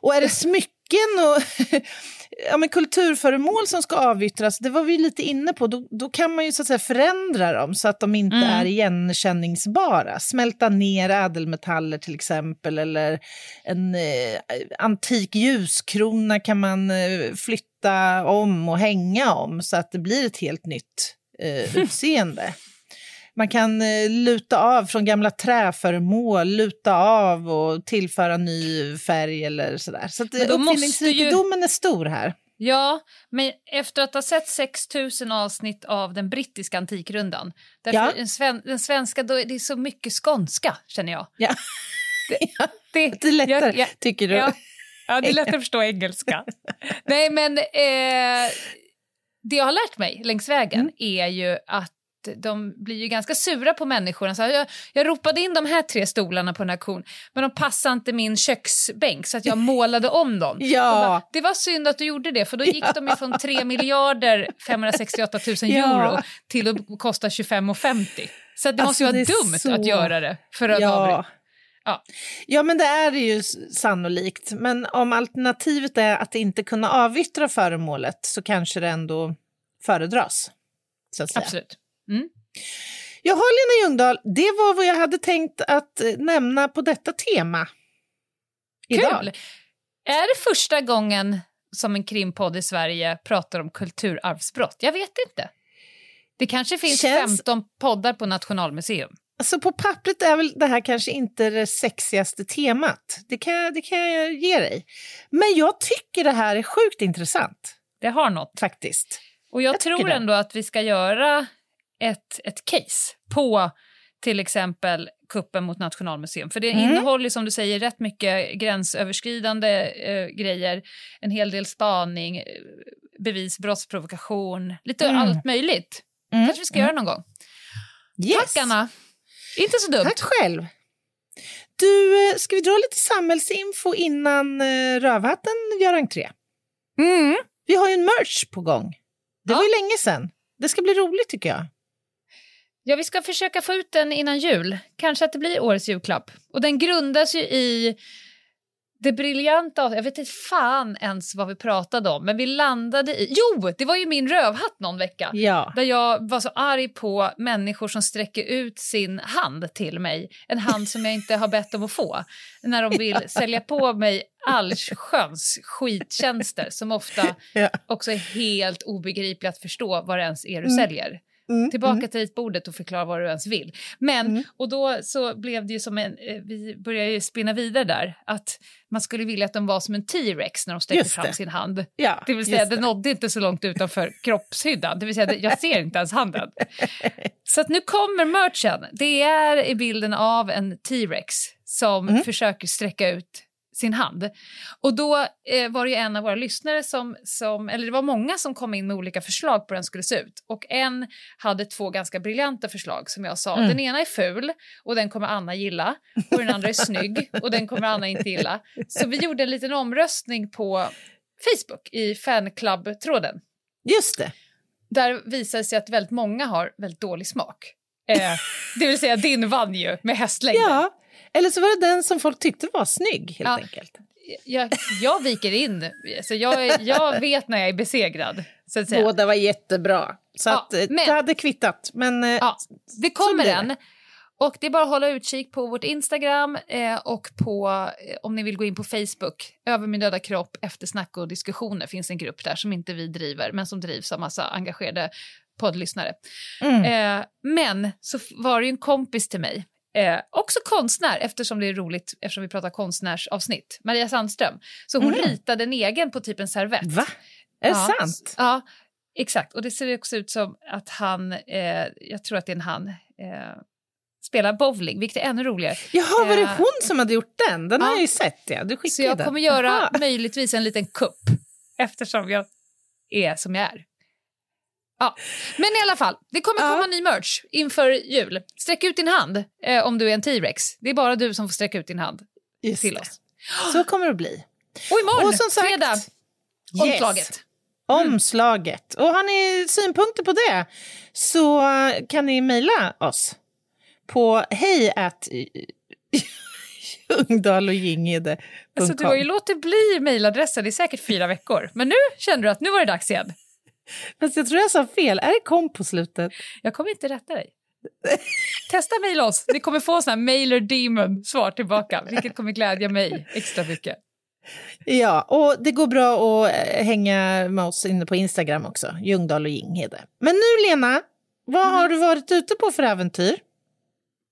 Och är det smycken och [laughs] ja, men kulturföremål som ska avyttras, det var vi lite inne på, då, då kan man ju så att säga förändra dem så att de inte Mm. är igenkänningsbara. Smälta ner ädelmetaller till exempel, eller en eh, antik ljuskrona kan man eh, flytta om och hänga om så att det blir ett helt nytt eh, [laughs] utseende. Man kan eh, luta av från gamla träföremål, luta av och tillföra ny färg eller sådär. Så att uppfinningsrikedomen är stor här. Ja, men efter att ha sett 6000 avsnitt av den brittiska antikrundan, Ja. den, sven, den svenska, då är det så mycket skånska, känner jag. Ja. Det, [laughs] Det är lättare, jag- jag- tycker du? Ja, ja, det är lättare att förstå engelska. [laughs] Nej, men eh, det jag har lärt mig längs vägen Mm. är ju att de blir ju ganska sura på människorna. Så jag, jag ropade in de här tre stolarna på en auktion, men de passade inte min köksbänk så att jag [laughs] målade om dem. Ja. Bara, det var synd att du gjorde det, för då gick de från 3 miljarder 568 000 Ja. euro till att kosta 25,50. Så det Alltså, måste ju vara är dumt så- att göra det för att Ja. Ja. ja, men det är ju sannolikt. Men om alternativet är att inte kunna avyttra föremålet så kanske det ändå föredras. Så Absolut. Jaha, Lena Ljungdahl, det var vad jag hade tänkt att eh, nämna på detta tema. Idag. Kul! Är det första gången som en krimpodd i Sverige pratar om kulturarvsbrott? Jag vet inte. Det kanske finns Känns- 15 poddar på Nationalmuseum. Alltså på pappret är väl det här kanske inte det sexigaste temat. Det kan, det kan jag ge dig. Men jag tycker det här är sjukt intressant Det har något. faktiskt. Och jag, Jag tror ändå att vi ska göra ett, ett case på till exempel kuppen mot Nationalmuseum. För det Mm. innehåller, som du säger, rätt mycket gränsöverskridande eh, grejer. En hel del spaning, eh, bevis, brottsprovokation, lite Mm. allt möjligt. Mm. kanske vi ska göra någon gång. Yes. Tack, Anna! Inte så dumt. Tack själv. Du, eh, ska vi dra lite samhällsinfo innan eh, Rövhatten gör entré? Mm. Vi har ju en merch på gång. Det Ja. var ju länge sedan. Det ska bli roligt tycker jag. Ja, vi ska försöka få ut den innan jul. Kanske att det blir årets julklapp. Och den grundas ju i det briljanta... Jag vet inte fan ens vad vi pratade om, men vi landade i... Jo, det var ju min rövhatt någon vecka. Ja. Där jag var så arg på människor som sträcker ut sin hand till mig. En hand som jag inte har bett om att få. När de vill [laughs] sälja på mig allsköns skittjänster som ofta Ja. också är helt obegripliga att förstå vad det ens är du Mm. säljer. Mm, Tillbaka mm. till ritbordet och förklara vad du ens vill. Men, Mm. och då så blev det ju som en, eh, vi började ju spinna vidare där, att man skulle vilja att de var som en T-rex när de sträckte fram sin hand. Ja, Det vill säga, det nådde inte så långt utanför [laughs] kroppshyddan. Det vill säga, jag ser inte ens handen. [laughs] Så att nu kommer merchen. Det är i bilden av en T-rex som Mm. försöker sträcka ut sin hand. Och då eh, var det ju en av våra lyssnare som, som, eller det var många som kom in med olika förslag på hur den skulle se ut. Och en hade två ganska briljanta förslag som jag sa. Mm. Den ena är ful och den kommer Anna gilla. Och den andra är snygg [laughs] och den kommer Anna inte gilla. Så vi gjorde en liten omröstning på Facebook i fanclub-tråden. Just det. Där visade det sig att väldigt många har väldigt dålig smak. Eh, det vill säga din vann ju med hästlängden. Ja. Eller så var det den som folk tyckte var snygg helt Ja. enkelt. Jag, jag viker in. Så jag, jag vet när jag är besegrad. Så att säga. Båda var jättebra. Så Ja, att, eh, men- det hade kvittat. Men eh, Ja, det kommer en. Och det är bara att hålla utkik på vårt Instagram eh, och på, eh, om ni vill gå in på Facebook, Över min döda kropp, eftersnack och diskussioner finns en grupp där som inte vi driver men som drivs av massa engagerade poddlyssnare. mm. Eh, men så var det ju en kompis till mig, eh, också konstnär eftersom det är roligt eftersom vi pratar konstnärsavsnitt, Maria Sandström. Så hon Mm. ritade en egen på typ en servett. Va? Är det Ja, sant? Ja, exakt. Och det ser också ut som att han, eh, jag tror att det är en han, eh, spelar bowling, vilket är ännu roligare. Jaha, var det Eh, hon som hade gjort den? Den har ja. jag ju sett. Ja. Du skickade Så jag den. kommer göra Jaha. möjligtvis en liten kupp eftersom jag är som jag är. Ja, men i alla fall, det kommer Ja. komma ny merch inför jul. Sträck ut din hand eh, om du är en T-rex. Det är bara du som får sträcka ut din hand Just till det. oss. Så kommer det bli. Och imorgon, Och som sagt, fredag, Yes. omslaget. Omslaget. Och har ni synpunkter på det så kan ni mejla oss på hej att Ljungdahl och Ginghede. Alltså, du har ju låtit bli mejladressen i säkert fyra veckor. Men nu kände du att nu var det dags igen. Fast jag tror jag sa fel. Är det kom på slutet? Jag kommer inte rätta dig. Testa mejla oss. Ni kommer få sån här mailer demon svar tillbaka, vilket kommer glädja mig extra mycket. Ja, och det går bra att eh, hänga med oss inne på Instagram också. Ljungdahl och Ginghede. Men nu Lena, Vad har du varit ute på för äventyr?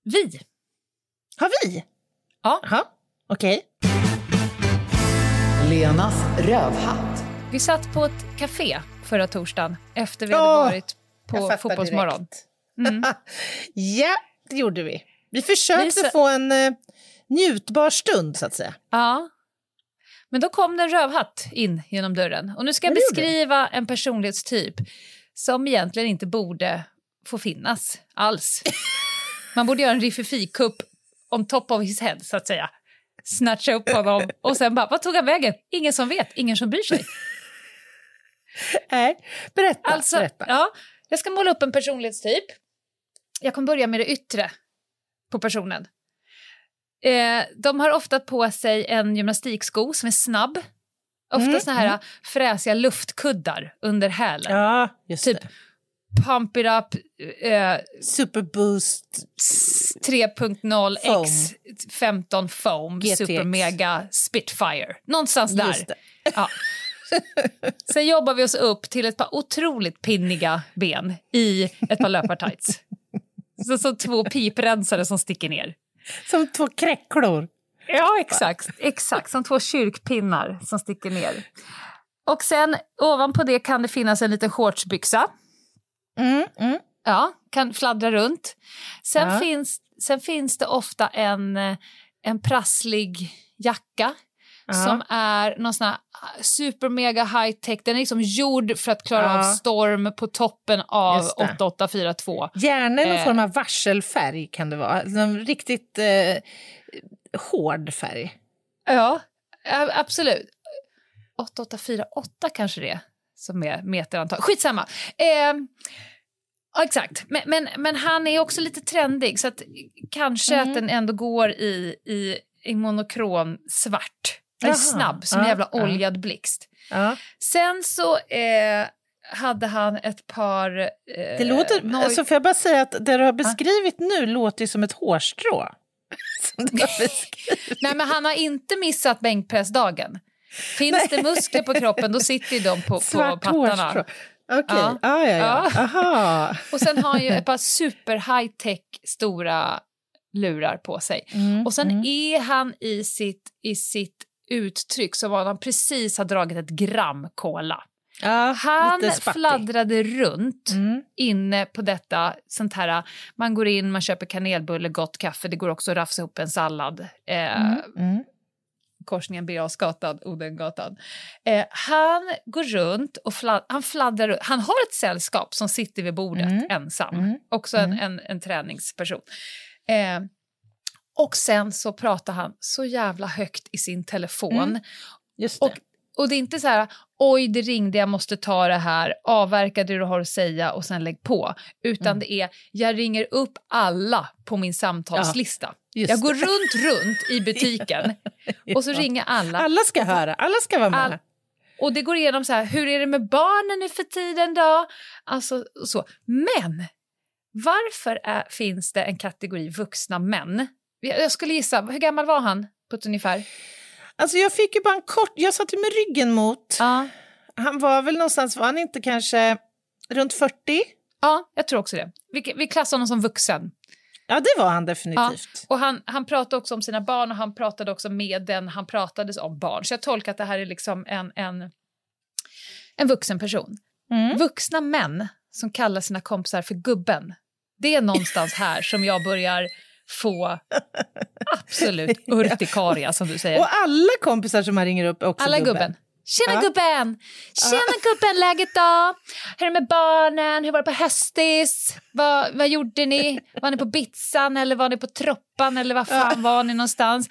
Vi. Har vi? Ja. Jaha, okej. Lenas rövhatt. Vi satt på ett café förra torsdagen efter vi hade varit jag på Fotbollsmorgon. direkt. [laughs] ja, det gjorde vi. Vi försökte Vi sa- få en eh, njutbar stund, så att säga. Ja. Men då kom det en rövhatt in genom dörren. Och nu ska jag beskriva en personlighetstyp som egentligen inte borde få finnas alls. [laughs] Man borde göra en riffifikupp on top of his head, så att säga. Snatcha upp honom och sen bara, vad tog han vägen? Ingen som vet, ingen som bryr sig. [laughs] [laughs] Nej, berätta. Alltså, berätta. ja, jag ska måla upp en personlighetstyp. Jag kommer börja med det yttre på personen. Eh, de har ofta på sig en gymnastiksko som är snabb. Ofta Mm, såna här fräsiga luftkuddar under hälen. Ja, typ det. Pump it up eh, Superboost. s- 3.0 Foam. X 15 foam GTX. super mega Spitfire. Någonstans där. Ja. [laughs] Sen jobbar vi oss upp till ett par otroligt pinniga ben i ett par löpartights. Så, så två piprensare som sticker ner. Som två kräcklor. Ja, exakt. Exakt, som två kyrkpinnar som sticker ner. Och sen ovanpå det kan det finnas en liten shortsbyxa. Mm, mm. Ja, kan fladdra runt. Sen, Ja. finns, sen finns det ofta en, eh, en prasslig jacka Ja. som är någon sån här super mega high tech. Den är liksom gjord för att klara Ja. av storm på toppen av Just det. 8842. Gärna någon Eh. form av varselfärg kan det vara. En riktigt eh, hård färg. Ja, absolut. 8848 kanske det är som är meterantal. Skitsamma. Eh, ja, exakt. Men, men, men han är också lite trendig så att kanske Mm. att den ändå går i, i, i monokron svart. Jaha. snabb som en jävla ja. oljad blixt. Sen så eh, hade han ett par... Eh, Det låter, noj- alltså får jag bara säga att det du har beskrivit nu låter ju som ett hårstrå. [laughs] Som du har beskrivit. Nej, men han har inte missat bänkpressdagen. Finns det muskler på kroppen då sitter ju de på, på pattarna. hårstrå. Okej, Ja. ja. ja, ja. Ja. Aha. Och sen har han ju ett par super high tech stora lurar på sig. Mm, Och sen mm. är han i sitt, i sitt uttryck som om han precis har dragit ett gram cola. Ja, Han fladdrade runt Mm. inne på detta sånt här, man går in, man köper kanelbulle, gott kaffe, det går också att rafsa ihop en sallad. Eh, Mm. Mm. korsningen Birger Jarlsgatan, Odengatan. Eh, han går runt och fla- han fladdrar runt. Han har ett sällskap som sitter vid bordet Mm. ensam. Mm. Också en, Mm. en, en träningsperson. Eh, och sen så pratar han så jävla högt i sin telefon. Mm. Just det. Och, och det är inte så här, oj det ringde, jag måste ta det här, avverka det du har att säga och sen lägg på. Utan Mm. det är, jag ringer upp alla på min samtalslista. just jag går det. runt, runt i butiken [laughs] och så Ja. ringer alla. Alla ska höra, alla ska vara med. All- Och det går igenom så här, hur är det med barnen nu för tiden då? Alltså så. Men varför är, finns det en kategori vuxna män? Jag skulle gissa, hur gammal var han på ett ungefär? Alltså jag fick ju bara en kort, jag satt ju med ryggen mot. Ja. Han var väl någonstans, var han inte kanske runt 40? Ja, jag tror också det. Vi, vi klassar honom som vuxen. Ja, det var han definitivt. Och han, han pratade också om sina barn och han pratade också med den han pratade om barn. Så jag tolkar att det här är liksom en, en, en vuxen person. Mm. Vuxna män som kallar sina kompisar för gubben. Det är någonstans här som jag börjar få absolut [laughs] urtikaria som du säger. Och alla kompisar som han ringer upp är också Alla gubben. gubben. Tjena Ja. gubben! Tjena gubben, läget då? Hur är det med barnen? Hur var det på hästis? Vad, vad gjorde ni? Var ni på Bitsan eller var ni på Troppan eller var fan var ni någonstans?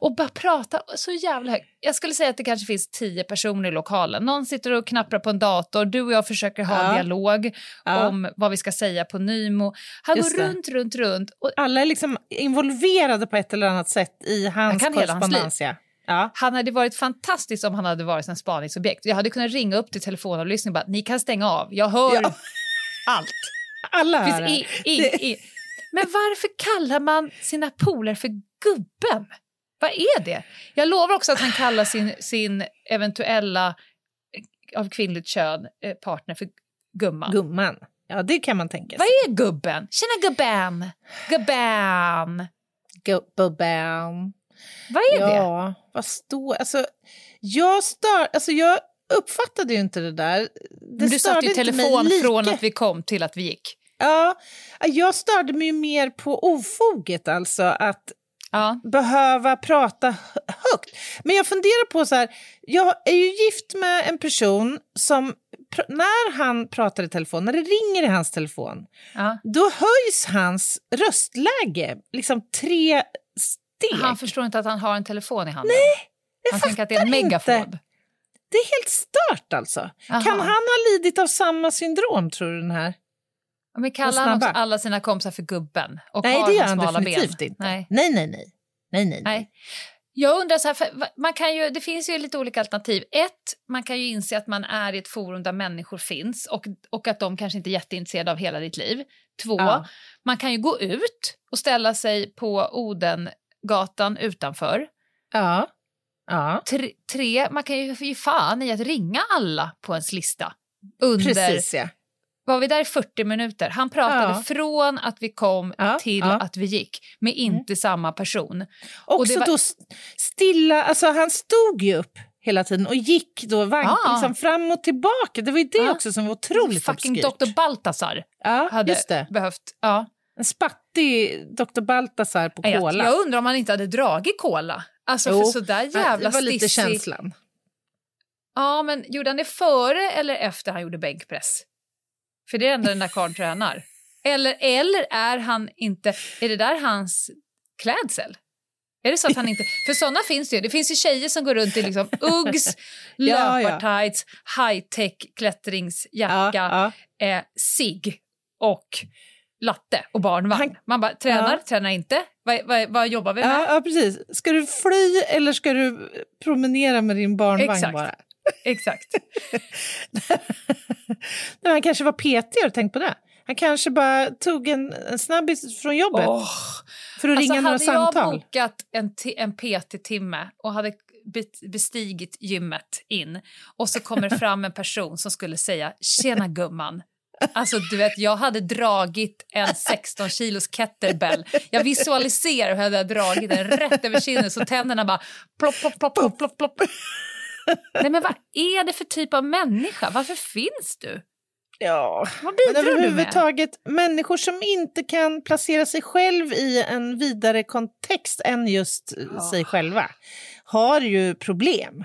Och bara prata så jävla högt. Jag skulle säga att det kanske finns tio personer i lokalen. Någon sitter och knapprar på en dator, du och jag försöker ha en Ja. dialog Ja. om vad vi ska säga på Nymo. Han Just går det. runt, runt, runt. Och Alla är liksom involverade på ett eller annat sätt i hans korrespondens. ja. Ja. Han hade varit fantastiskt om han hade varit en spaningsobjekt. Jag hade kunnat ringa upp till telefonavlyssning och bara ni kan stänga av, jag hör Ja. [laughs] allt. Alla hör i, i, i. Men varför kallar man sina polare för gubben? Vad är det? Jag lovar också att han kallar sin, sin eventuella eh, av kvinnligt kön eh, partner för gumman. Gumman. Ja, det kan man tänka Vad sig. är gubben? Tjena gubben! Gubben! Gubben. Vad är det? Ja, vad står... Alltså, jag stör... Alltså, jag uppfattade ju inte det där. Det Men du störde i telefon från att vi kom till att vi gick. Ja, jag störde mig mer på ofoget, alltså att Ja. behöva prata hö- högt. Men jag funderar på så här, jag är ju gift med en person som när han pratar i telefon, när det ringer i hans telefon, Ja. då höjs hans röstläge liksom tre steg. Han förstår inte att han har en telefon i handen. Nej, jag han tänker att det är en megafon. inte. Det är helt stört alltså. Aha. Kan han ha lidit av samma syndrom tror du den här? Men kallar han också alla sina kompisar för gubben? Och Nej, har det gör han definitivt ben? inte. Nej. Nej, nej, nej. nej, nej. Nej. Jag undrar så här, man kan ju, det finns ju lite olika alternativ. Ett, man kan ju inse att man är i ett forum där människor finns och, och att de kanske inte är jätteintresserade av hela ditt liv. Två, Ja. man kan ju gå ut och ställa sig på Odengatan utanför. Ja. ja. Tre, tre man kan ju ge fan i att ringa alla på ens lista. Under, Precis, ja. var vi där i 40 minuter? Han pratade Ja. från att vi kom Ja, till ja. att vi gick med inte samma person. Också det var- då st- stilla, alltså han stod ju upp hela tiden och gick då vank, Ah. liksom fram och tillbaka. Det var ju det också som var otroligt Fucking obskyrt. Dr. Baltasar Ja, hade behövt... Ja. En spattig Dr. Baltasar på Jag, cola. jag undrar om han inte hade dragit cola. Alltså Jo, för sådär jävla det var lite stissig- känslan. Ja, men gjorde han det före eller efter han gjorde bänkpress? För det är ändå den där karln tränar. Eller, eller är han inte... Är det där hans klädsel? Är det så att han inte... [laughs] För såna finns det ju. Det finns ju tjejer som går runt i liksom [laughs] Uggs, Ja, ja. löpartights, high-tech klättringsjacka, Ja, ja. eh, sig och latte och barnvagn. Man bara, tränar, Ja. tränar inte. Vad, vad, vad jobbar vi med? Ja, ja, precis. Ska du fly eller ska du promenera med din barnvagn Exakt. bara? Exakt. [laughs] Nej, han kanske var PT, har du tänkt på det? Han kanske bara tog en, en snabbis från jobbet Åh. för att ringa några Alltså, hade jag samtal. bokat en, en PT-timme och hade be- bestigit gymmet in och så kommer [laughs] fram en person som skulle säga “tjena gumman”. Alltså du vet, jag hade dragit en 16 kilos kettlebell. Jag visualiserar hur jag hade dragit den rätt över kinden så tänderna bara plopp, plopp, plopp, plopp, plopp, plopp. Nej men vad är det för typ av människa? Varför finns du? Ja, Vad men bidrar du med? överhuvudtaget människor som inte kan placera sig själv i en vidare kontext än just eh, sig själva har ju problem.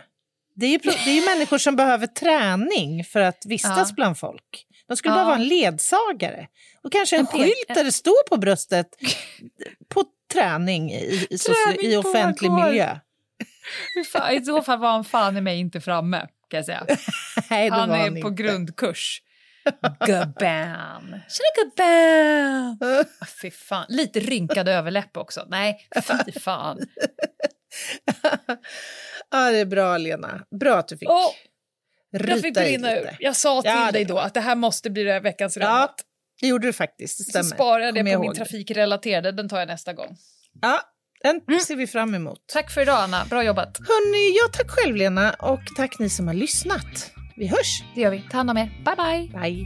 Det är ju, det är ju människor som behöver träning för att vistas Ja. bland folk. De skulle Ja. behöva ha en ledsagare och kanske en, En skylt där det står på bröstet [laughs] på träning i, Träning i offentlig miljö. Fan, I så fall var han fan i mig inte framme, kan jag säga. [laughs] Nej, Han är han på inte. grundkurs. [laughs] Gubben! Tjena gubben! Ah, Fy fan. Lite rynkad överläpp också. Nej, fy fan. Ja, det är bra, Lena. Bra att du fick Åh, ryta jag fick brinna ur. Jag sa till Ja, det dig är då att det här måste bli det veckans Ja, rövat. det gjorde du faktiskt. Det Så stämmer. sparar jag det på min trafikrelaterade. Den tar jag nästa gång. Ja, den Mm. ser vi fram emot. Tack för idag, Anna. Bra jobbat. Hörni, ja, tack själv Lena och tack ni som har lyssnat. Vi hörs. Det gör vi. Ta hand om er. Bye, bye. Bye.